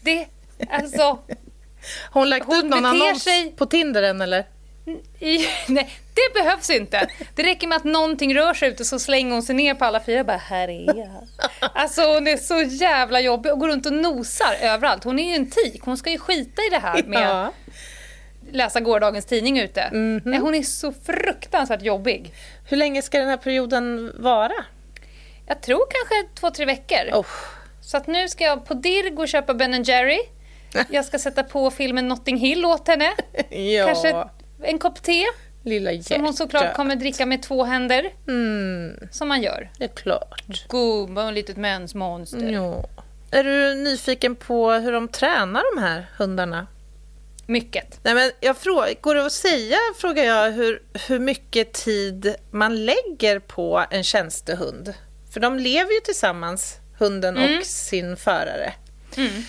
Det, alltså, Har hon lagt Hon ut någon annons sig- på Tinder än eller? i, nej, det behövs inte. Det räcker med att någonting rör sig ute så slänger hon sig ner på alla fyra bara här är jag. Alltså hon är så jävla jobbig och går runt och nosar överallt. Hon är ju en tik, hon ska ju skita i det här med Ja. Läsa gårdagens tidning ute. Mhm. Nej, hon är så fruktansvärt jobbig. Hur länge ska den här perioden vara? Jag tror kanske två, tre veckor. Oh. Så att nu ska jag på dirr gå och köpa Ben Jerry. Jag ska sätta på filmen Notting Hill åt henne. Ja, Kanske en kopp te. lilla. Som hon såklart kommer dricka med två händer. Mm, Som man gör. det är klart. Gumma, ett litet mensmonster. Ja. Är du nyfiken på hur de tränar de här hundarna? Mycket. Nej, men jag frå- går det att säga, frågar jag, hur, hur mycket tid man lägger på en tjänstehund? För de lever ju tillsammans, hunden och sin förare. Mm.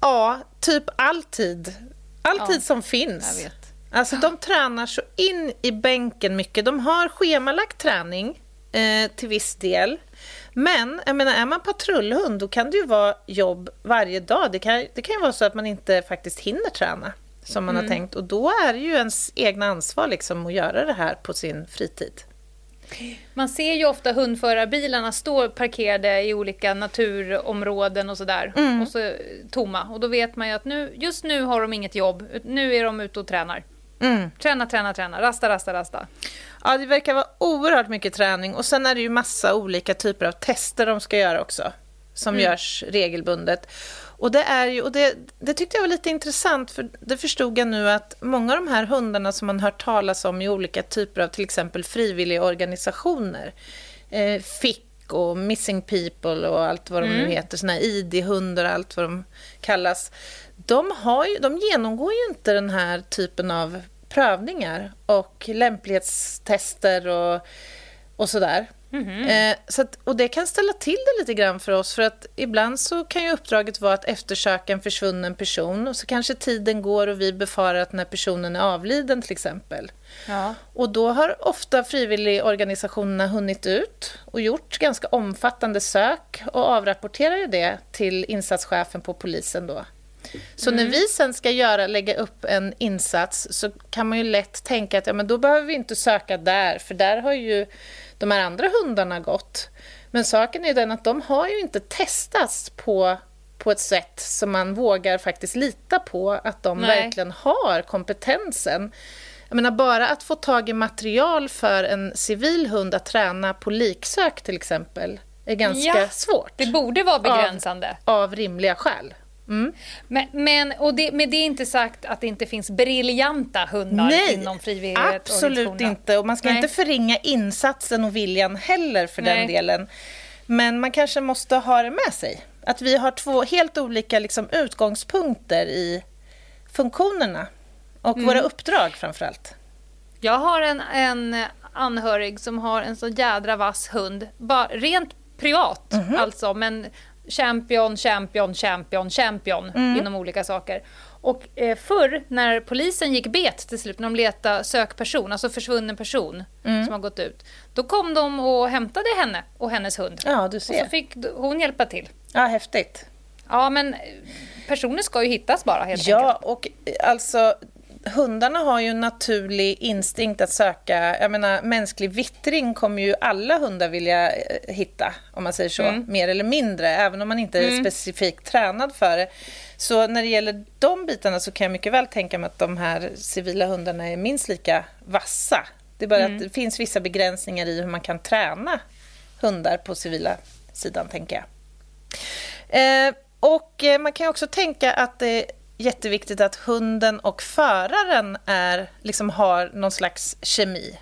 Ja, typ alltid. Alltid Ja, som finns. Alltså de tränar så in i bänken mycket. De har schemalagt träning eh, till viss del. Men jag menar, är man patrullhund då kan det ju vara jobb varje dag. Det kan, det kan ju vara så att man inte faktiskt hinner träna. Som man mm. har tänkt. Och då är det ju ens egna ansvar liksom att göra det här på sin fritid. Man ser ju ofta hundförarbilarna stå parkerade i olika naturområden och sådär. Mm. Och så tomma. Och då vet man ju att nu, just nu har de inget jobb. Nu är de ute och tränar. Mm. Träna, träna, träna. Rasta, rasta, rasta. Ja, det verkar vara oerhört mycket träning. Och sen är det ju massa olika typer av tester de ska göra också. Som mm. görs regelbundet. Och det, är ju, och det, det tyckte jag var lite intressant, för det förstod jag nu att många av de här hundarna som man hört talas om i olika typer av till exempel frivilligorganisationer, eh, FIC och Missing People och allt vad de mm. nu heter, såna här ID-hundar och allt vad de kallas, de, har ju, de genomgår ju inte den här typen av prövningar och lämplighetstester och, och sådär. Mm-hmm. Eh, så att, och det kan ställa till det lite grann för oss, för att ibland så kan ju uppdraget vara att eftersöka en försvunnen person och så kanske tiden går och vi befarar att den här personen är avliden till exempel. Ja. Och då har ofta frivilligorganisationerna hunnit ut och gjort ganska omfattande sök och avrapporterar det till insatschefen på polisen då. Så mm. när vi sen ska göra, lägga upp en insats så kan man ju lätt tänka att ja, men då behöver vi inte söka där, för där har ju de här andra hundarna gått. Men saken är den att de har ju inte testats på, på ett sätt som man vågar faktiskt lita på att de Nej. verkligen har kompetensen. Jag menar, bara att få tag i material för en civil hund att träna på liksök till exempel är ganska ja, svårt. Det borde vara begränsande. Av, av rimliga skäl. Mm. Men, men, och det, med det är inte sagt att det inte finns briljanta hundar Nej, inom frivillighet absolut inte. Och man ska Nej. inte förringa insatsen och viljan heller för Nej. den delen. Men man kanske måste ha det med sig. Att vi har två helt olika liksom, utgångspunkter i funktionerna och mm. våra uppdrag framför allt. Jag har en, en anhörig som har en så jädra vass hund, bara, rent privat mm -hmm. alltså, men champion, champion, champion, champion mm. inom olika saker. Och eh, förr när polisen gick bet till slut, när de letade sökperson, alltså försvunnen person mm. som har gått ut, då kom de och hämtade henne och hennes hund. Ja, du ser. Och så fick hon hjälpa till. Ja, häftigt. Ja, men personer ska ju hittas bara helt ja, enkelt. Ja, och alltså hundarna har ju en naturlig instinkt att söka, jag menar mänsklig vittring kommer ju alla hundar vilja eh, hitta, om man säger så, mm. mer eller mindre, även om man inte är mm. specifikt tränad för det. Så när det gäller de bitarna så kan jag mycket väl tänka mig att de här civila hundarna är minst lika vassa. Det är bara mm. att det finns vissa begränsningar i hur man kan träna hundar på civila sidan, tänker jag. Eh, och eh, man kan också tänka att det jätteviktigt att hunden och föraren är, liksom har någon slags kemi.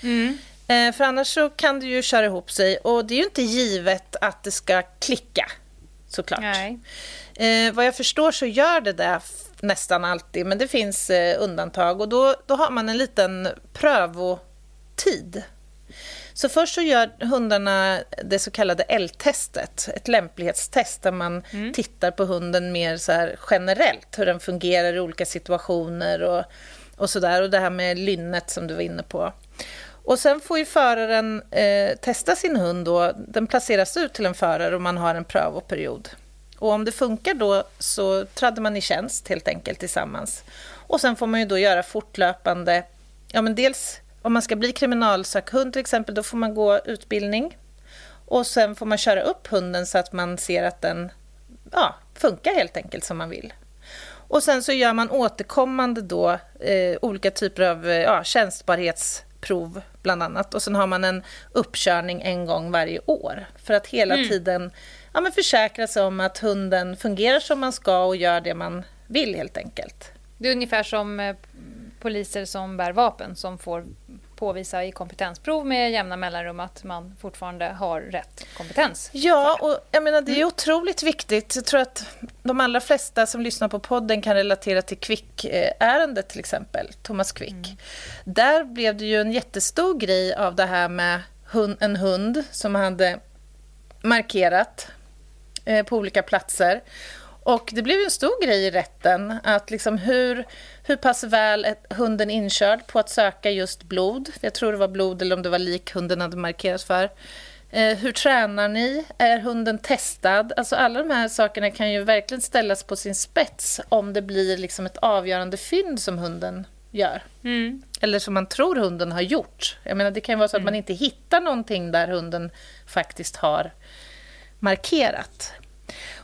Mm. Eh, för annars så kan det ju köra ihop sig och det är ju inte givet att det ska klicka, såklart. Nej. Eh, vad jag förstår så gör det det nästan alltid, men det finns eh, undantag och då, då har man en liten prövotid så först så gör hundarna det så kallade L-testet, ett lämplighetstest där man mm. tittar på hunden mer så generellt, hur den fungerar i olika situationer och, och där. Och det här med lynnet som du var inne på. Och sen får ju föraren eh, testa sin hund då. Den placeras ut till en förare och man har en prövoperiod. Och om det funkar då så träder man i tjänst helt enkelt tillsammans. Och sen får man ju då göra fortlöpande, ja men dels om man ska bli kriminalsökhund till exempel, då får man gå utbildning. Och sen får man köra upp hunden så att man ser att den ja, funkar helt enkelt som man vill. Och sen så gör man återkommande då eh, olika typer av eh, ja, tjänstbarhetsprov bland annat. Och sen har man en uppkörning en gång varje år för att hela mm. tiden ja, men försäkra sig om att hunden fungerar som man ska och gör det man vill helt enkelt. Det är ungefär som eh, poliser som bär vapen som får påvisa i kompetensprov med jämna mellanrum att man fortfarande har rätt kompetens. Ja, och jag menar det är mm. otroligt viktigt. Jag tror att de allra flesta som lyssnar på podden kan relatera till Quick-ärendet till exempel, Thomas Quick. Mm. Där blev det ju en jättestor grej av det här med en hund som hade markerat eh, på olika platser och det blev en stor grej i rätten, att liksom hur, hur pass väl är hunden inkörd på att söka just blod, jag tror det var blod eller om det var lik hunden hade markerat för, Eh, hur tränar ni? Är hunden testad? Alltså alla de här sakerna kan ju verkligen ställas på sin spets om det blir liksom ett avgörande fynd som hunden gör. Mm. Eller som man tror hunden har gjort. Jag menar, det kan ju vara så att man mm. inte hittar någonting där hunden faktiskt har markerat.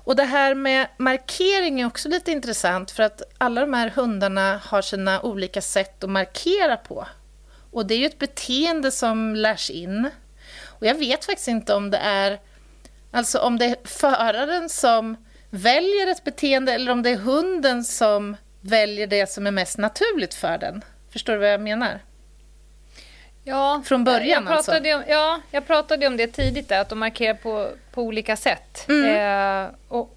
Och det här med markering är också lite intressant för att alla de här hundarna har sina olika sätt att markera på. Och det är ju ett beteende som lärs in. Och jag vet faktiskt inte om det är alltså om det är föraren som väljer ett beteende eller om det är hunden som väljer det som är mest naturligt för den. Förstår du vad jag menar? Ja, Från början jag pratade alltså? Om, ja, jag pratade om det tidigt, där, att de markerar på, på olika sätt. Mm. Eh, och,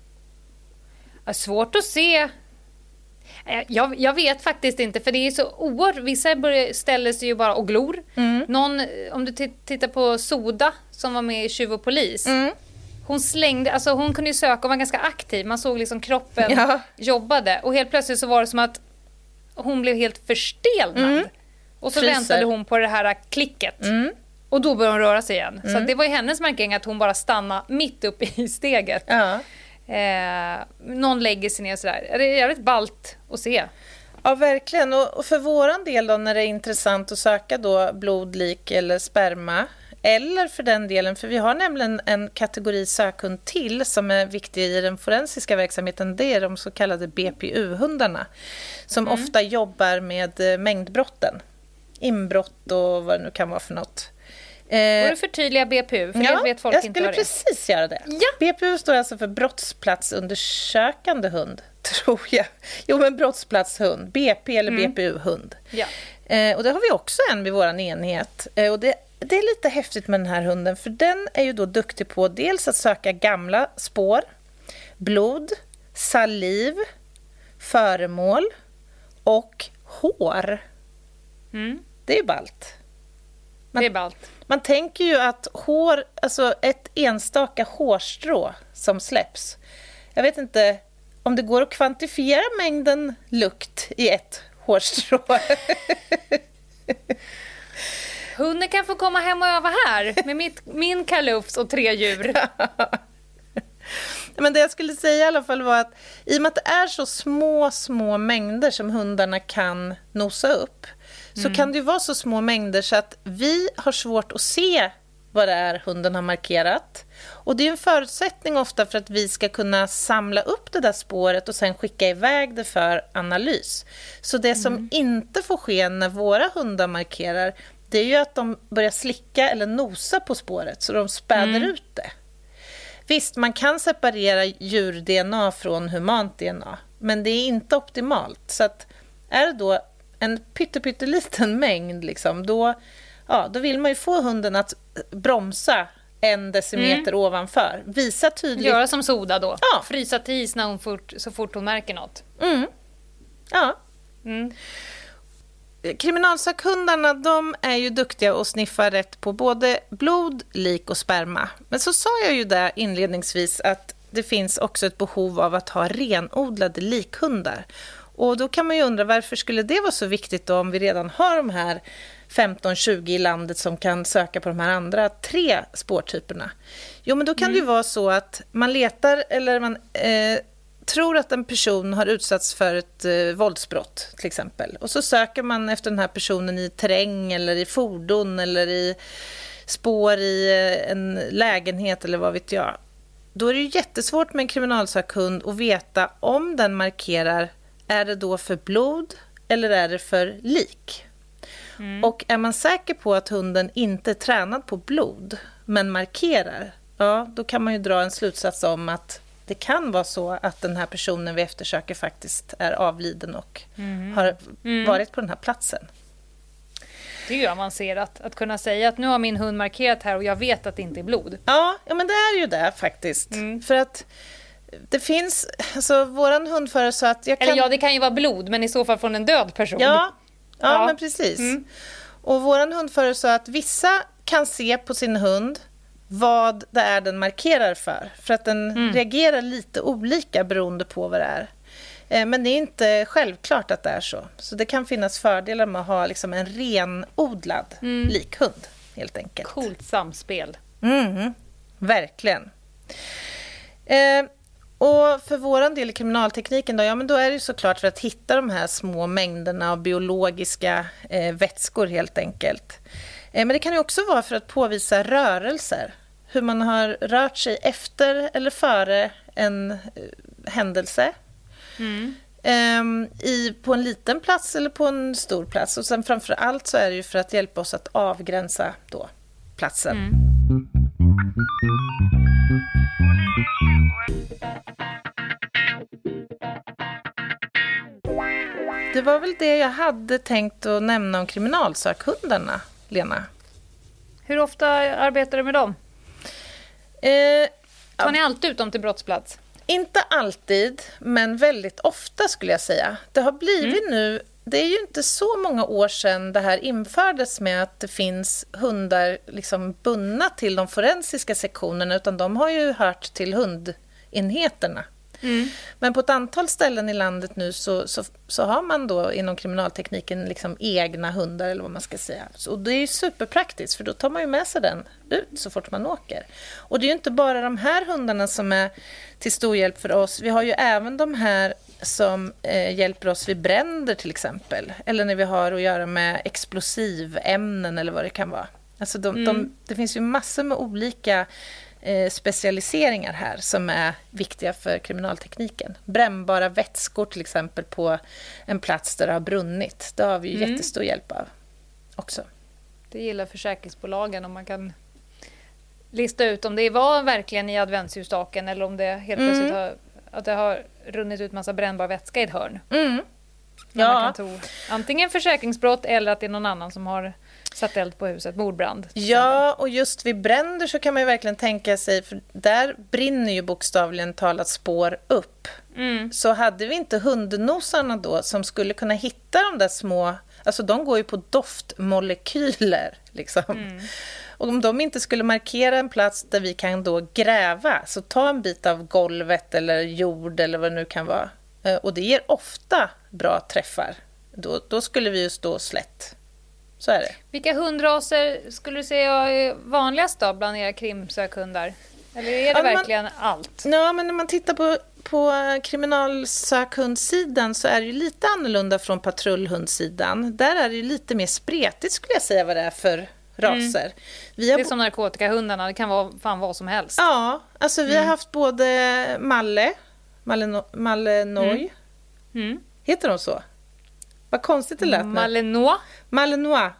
ja, svårt att se. Eh, jag, jag, vet faktiskt inte, för det är så oerhört... Vissa börjar, ställer sig ju bara och glor. Mm. Någon, om du tittar på Soda, som var med i Tjuv och polis. Mm. Hon slängde, alltså hon kunde ju söka och var ganska aktiv. Man såg liksom kroppen ja. jobbade. Och helt plötsligt så var det som att hon blev helt förstelnad. Mm. Och så Fryser. väntade hon på det här klicket. Mm. Och då började hon röra sig igen. Mm. Så det var hennes markering att hon bara stannade mitt uppe i steget. Ja. Eh, någon lägger sig ner sådär. Det är jävligt ballt att se. Ja, verkligen. Och för vår del då, när det är intressant att söka då blod, lik eller sperma eller för den delen, för vi har nämligen en kategori sökhund till som är viktig i den forensiska verksamheten. Det är de så kallade BPU-hundarna som mm. ofta jobbar med eh, mängdbrotten. Inbrott och vad det nu kan vara för något. Får du förtydliga BPU? För ja, vet folk jag skulle precis göra det. Ja. BPU står alltså för brottsplatsundersökande hund, tror jag. Jo, men brottsplatshund. BP eller mm. BPU-hund. Ja. Eh, och det har vi också en vid vår enhet. Eh, och det det är lite häftigt med den här hunden, för den är ju då duktig på dels att söka gamla spår, blod, saliv, föremål och hår. Mm. Det är ballt. Man, det är ballt. Man tänker ju att hår, alltså ett enstaka hårstrå som släpps. Jag vet inte om det går att kvantifiera mängden lukt i ett hårstrå. Hunden kan få komma hem och öva här med mitt, min kalufs och tre djur. Men det jag skulle säga i alla fall var att i och med att det är så små, små mängder som hundarna kan nosa upp så mm. kan det vara så små mängder så att vi har svårt att se vad det är hunden har markerat. Och det är en förutsättning ofta för att vi ska kunna samla upp det där spåret och sen skicka iväg det för analys. Så det som mm. inte får ske när våra hundar markerar, det är ju att de börjar slicka eller nosa på spåret så de späder mm. ut det. Visst, man kan separera djur-DNA från humant DNA, men det är inte optimalt. Så att är det då en pytteliten mängd, liksom, då, ja, då vill man ju få hunden att bromsa en decimeter mm. ovanför. Visa tydligt. Göra som Soda då. Ja. Frysa till is när hon fort, så fort hon märker något. Mm. Ja. Mm kriminalsakhundarna de är ju duktiga att sniffa rätt på både blod, lik och sperma. Men så sa jag ju där inledningsvis att det finns också ett behov av att ha renodlade likhundar. Och då kan man ju undra varför skulle det vara så viktigt då om vi redan har de här 15-20 i landet som kan söka på de här andra tre spårtyperna? Jo, men då kan mm. det ju mm. vara så att man letar eller man eh, tror att en person har utsatts för ett eh, våldsbrott till exempel och så söker man efter den här personen i terräng eller i fordon eller i spår i eh, en lägenhet eller vad vet jag. Då är det ju jättesvårt med en kriminalsakhund att veta om den markerar, är det då för blod eller är det för lik? Mm. Och är man säker på att hunden inte är tränad på blod men markerar, ja, då kan man ju dra en slutsats om att det kan vara så att den här personen vi eftersöker faktiskt är avliden och mm. har mm. varit på den här platsen. Det är ju avancerat att kunna säga att nu har min hund markerat här och jag vet att det inte är blod. Ja, ja men det är ju det faktiskt. Mm. För att det finns, alltså våran hundförare sa att jag kan... Eller ja, det kan ju vara blod, men i så fall från en död person. Ja, ja, ja. men precis. Mm. Och våran hundförare sa att vissa kan se på sin hund vad det är den markerar för. För att den mm. reagerar lite olika beroende på vad det är. Eh, men det är inte självklart att det är så. Så det kan finnas fördelar med att ha liksom en renodlad mm. likhund, helt enkelt. Coolt samspel. Mm, verkligen. Eh, och för vår del i kriminaltekniken då, ja, men då är det såklart för att hitta de här små mängderna av biologiska eh, vätskor helt enkelt. Eh, men det kan ju också vara för att påvisa rörelser. Hur man har rört sig efter eller före en eh, händelse. Mm. Ehm, i, på en liten plats eller på en stor plats. Och sen framför allt så är det ju för att hjälpa oss att avgränsa då platsen. Mm. Det var väl det jag hade tänkt att nämna om kriminalsökhundarna, Lena. Hur ofta arbetar du med dem? Eh, Tar ni alltid ut dem till brottsplats? Inte alltid, men väldigt ofta skulle jag säga. Det har blivit mm. nu det är ju inte så många år sedan det här infördes med att det finns hundar liksom bundna till de forensiska sektionerna utan de har ju hört till hundenheterna. Mm. Men på ett antal ställen i landet nu så, så, så, har man då inom kriminaltekniken liksom egna hundar eller vad man ska säga. Så det är ju superpraktiskt för då tar man ju med sig den ut så fort man åker. Och det är ju inte bara de här hundarna som är till stor hjälp för oss. Vi har ju även de här som eh, hjälper oss vid bränder till exempel. Eller när vi har att göra med explosivämnen eller vad det kan vara. Alltså de, mm. de, det finns ju massor med olika specialiseringar här som är viktiga för kriminaltekniken. Brännbara vätskor till exempel på en plats där det har brunnit. Det har vi mm. jättestor hjälp av också. Det gillar försäkringsbolagen om man kan lista ut om det var verkligen i adventsljusstaken eller om det helt mm. plötsligt har, att det har runnit ut massa brännbar vätska i ett hörn. Mm. Ja. Antingen försäkringsbrott eller att det är någon annan som har satt eld på huset, mordbrand. Ja, och just vid bränder så kan man ju verkligen tänka sig, för där brinner ju bokstavligen talat spår upp. Mm. Så hade vi inte hundnosarna då som skulle kunna hitta de där små, alltså de går ju på doftmolekyler liksom. Mm. Och om de inte skulle markera en plats där vi kan då gräva, så ta en bit av golvet eller jord eller vad det nu kan vara. Eh, och det ger ofta bra träffar. Då, då skulle vi ju stå slätt. Så är det. Vilka hundraser skulle du säga är vanligast då bland era krimsökhundar? Eller är det ja, verkligen man, allt? Ja, men när man tittar på, på kriminalsökhundssidan så är det ju lite annorlunda från patrullhundssidan. Där är det ju lite mer spretigt skulle jag säga vad det är för raser. Mm. Vi har det är som narkotikahundarna, det kan vara fan vad som helst. Ja, alltså vi mm. har haft både Malle, Maleno, Malenois. Mm. mm. Heter de så? Vad konstigt det lät. Malenois. Malenois.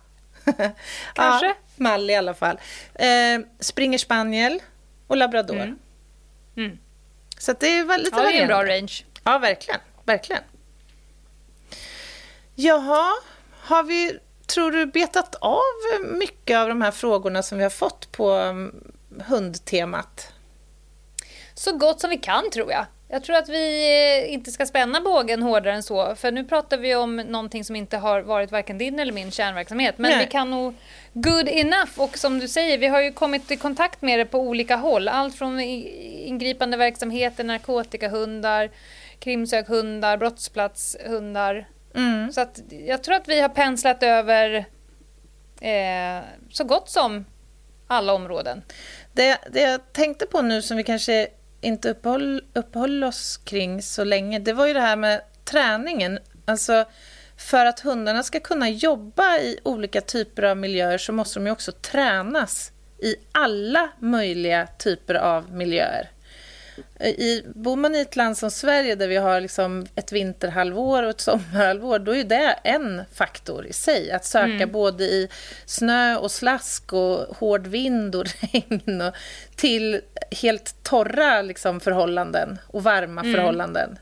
Kanske. Ja, Malle i alla fall. Eh, springer spaniel och labrador. Mm. Mm. Så det är lite ja, det är en bra range. Ja, verkligen. verkligen. Jaha, har vi tror du betat av mycket av de här frågorna som vi har fått på mm, hundtemat? Så gott som vi kan, tror jag. Jag tror att vi eh, inte ska spänna bågen hårdare än så, för nu pratar vi om någonting som inte har varit varken din eller min kärnverksamhet. Men Nej. vi kan nog good enough och som du säger, vi har ju kommit i kontakt med det på olika håll. Allt från ingripande verksamheter, narkotikahundar, krimsökhundar, brottsplatshundar. Mm. Så att jag tror att vi har penslat över eh, så gott som alla områden. Det, det jag tänkte på nu som vi kanske inte uppehåll, uppehåll oss kring så länge, det var ju det här med träningen. Alltså, för att hundarna ska kunna jobba i olika typer av miljöer så måste de ju också tränas i alla möjliga typer av miljöer. I, bor man i ett land som Sverige där vi har liksom ett vinterhalvår och ett sommarhalvår, då är det en faktor i sig. Att söka mm. både i snö och slask och hård vind och regn och till helt torra liksom, förhållanden och varma mm. förhållanden.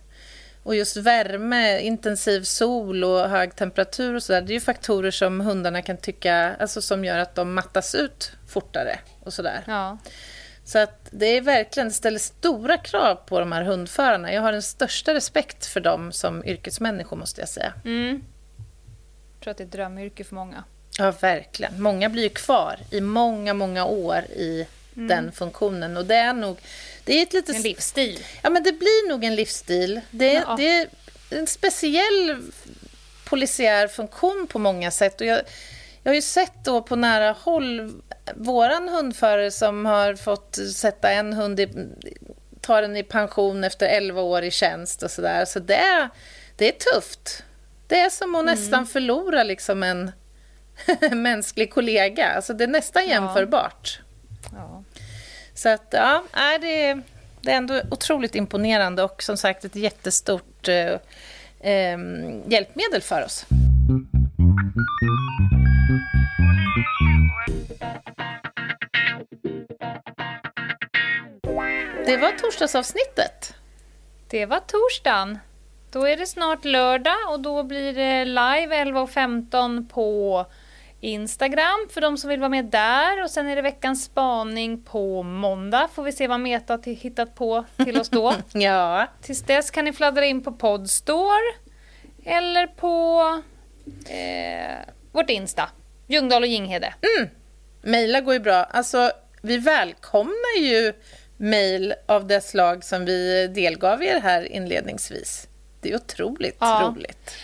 Och just värme, intensiv sol och hög temperatur och sådär, det är ju faktorer som hundarna kan tycka, alltså som gör att de mattas ut fortare och sådär. Ja. Så att det är verkligen, det ställer stora krav på de här hundförarna. Jag har den största respekt för dem som yrkesmänniskor måste jag säga. Mm. Jag tror att det är ett drömyrke för många. Ja, verkligen. Många blir ju kvar i många, många år i mm. den funktionen. Och det är nog... Det är ett litet... En livsstil. Ja, men det blir nog en livsstil. Det, ja. det är en speciell polisiär funktion på många sätt. Och jag, jag har ju sett då på nära håll våran hundförare som har fått sätta en hund i, ta den i pension efter 11 år i tjänst och sådär. Så det, det är tufft. Det är som att mm. nästan förlora liksom en mänsklig kollega. Alltså det är nästan jämförbart. Ja. Så att, ja, det är, det är ändå otroligt imponerande och som sagt ett jättestort eh, eh, hjälpmedel för oss. Det var torsdagsavsnittet. Det var torsdagen. Då är det snart lördag och då blir det live 11.15 på Instagram för de som vill vara med där och sen är det veckans spaning på måndag. Får vi se vad Meta hittat på till oss då. ja. Tills dess kan ni fladdra in på Podstore eller på eh, vårt Insta. Ljungdahl och Ginghede. Mm. Mejla går ju bra. Alltså, vi välkomnar ju mejl av det slag som vi delgav er här inledningsvis. Det är otroligt ja. roligt.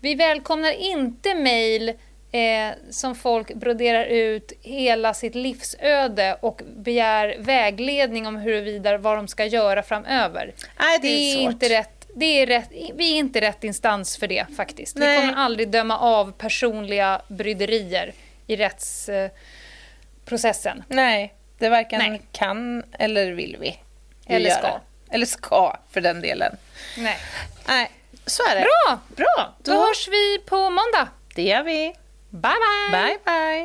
Vi välkomnar inte mejl eh, som folk broderar ut hela sitt livsöde och begär vägledning om huruvida vad de ska göra framöver. Nej, det är, det är inte rätt det är rätt, vi är inte rätt instans för det faktiskt. Nej. Vi kommer aldrig döma av personliga bryderier i rättsprocessen. Nej, det varken Nej. kan eller vill vi. Eller ska. Eller ska, för den delen. Nej. Nej, så är det. Bra! Bra. Då, Då hörs vi på måndag. Det gör vi. Bye, bye. Bye, bye.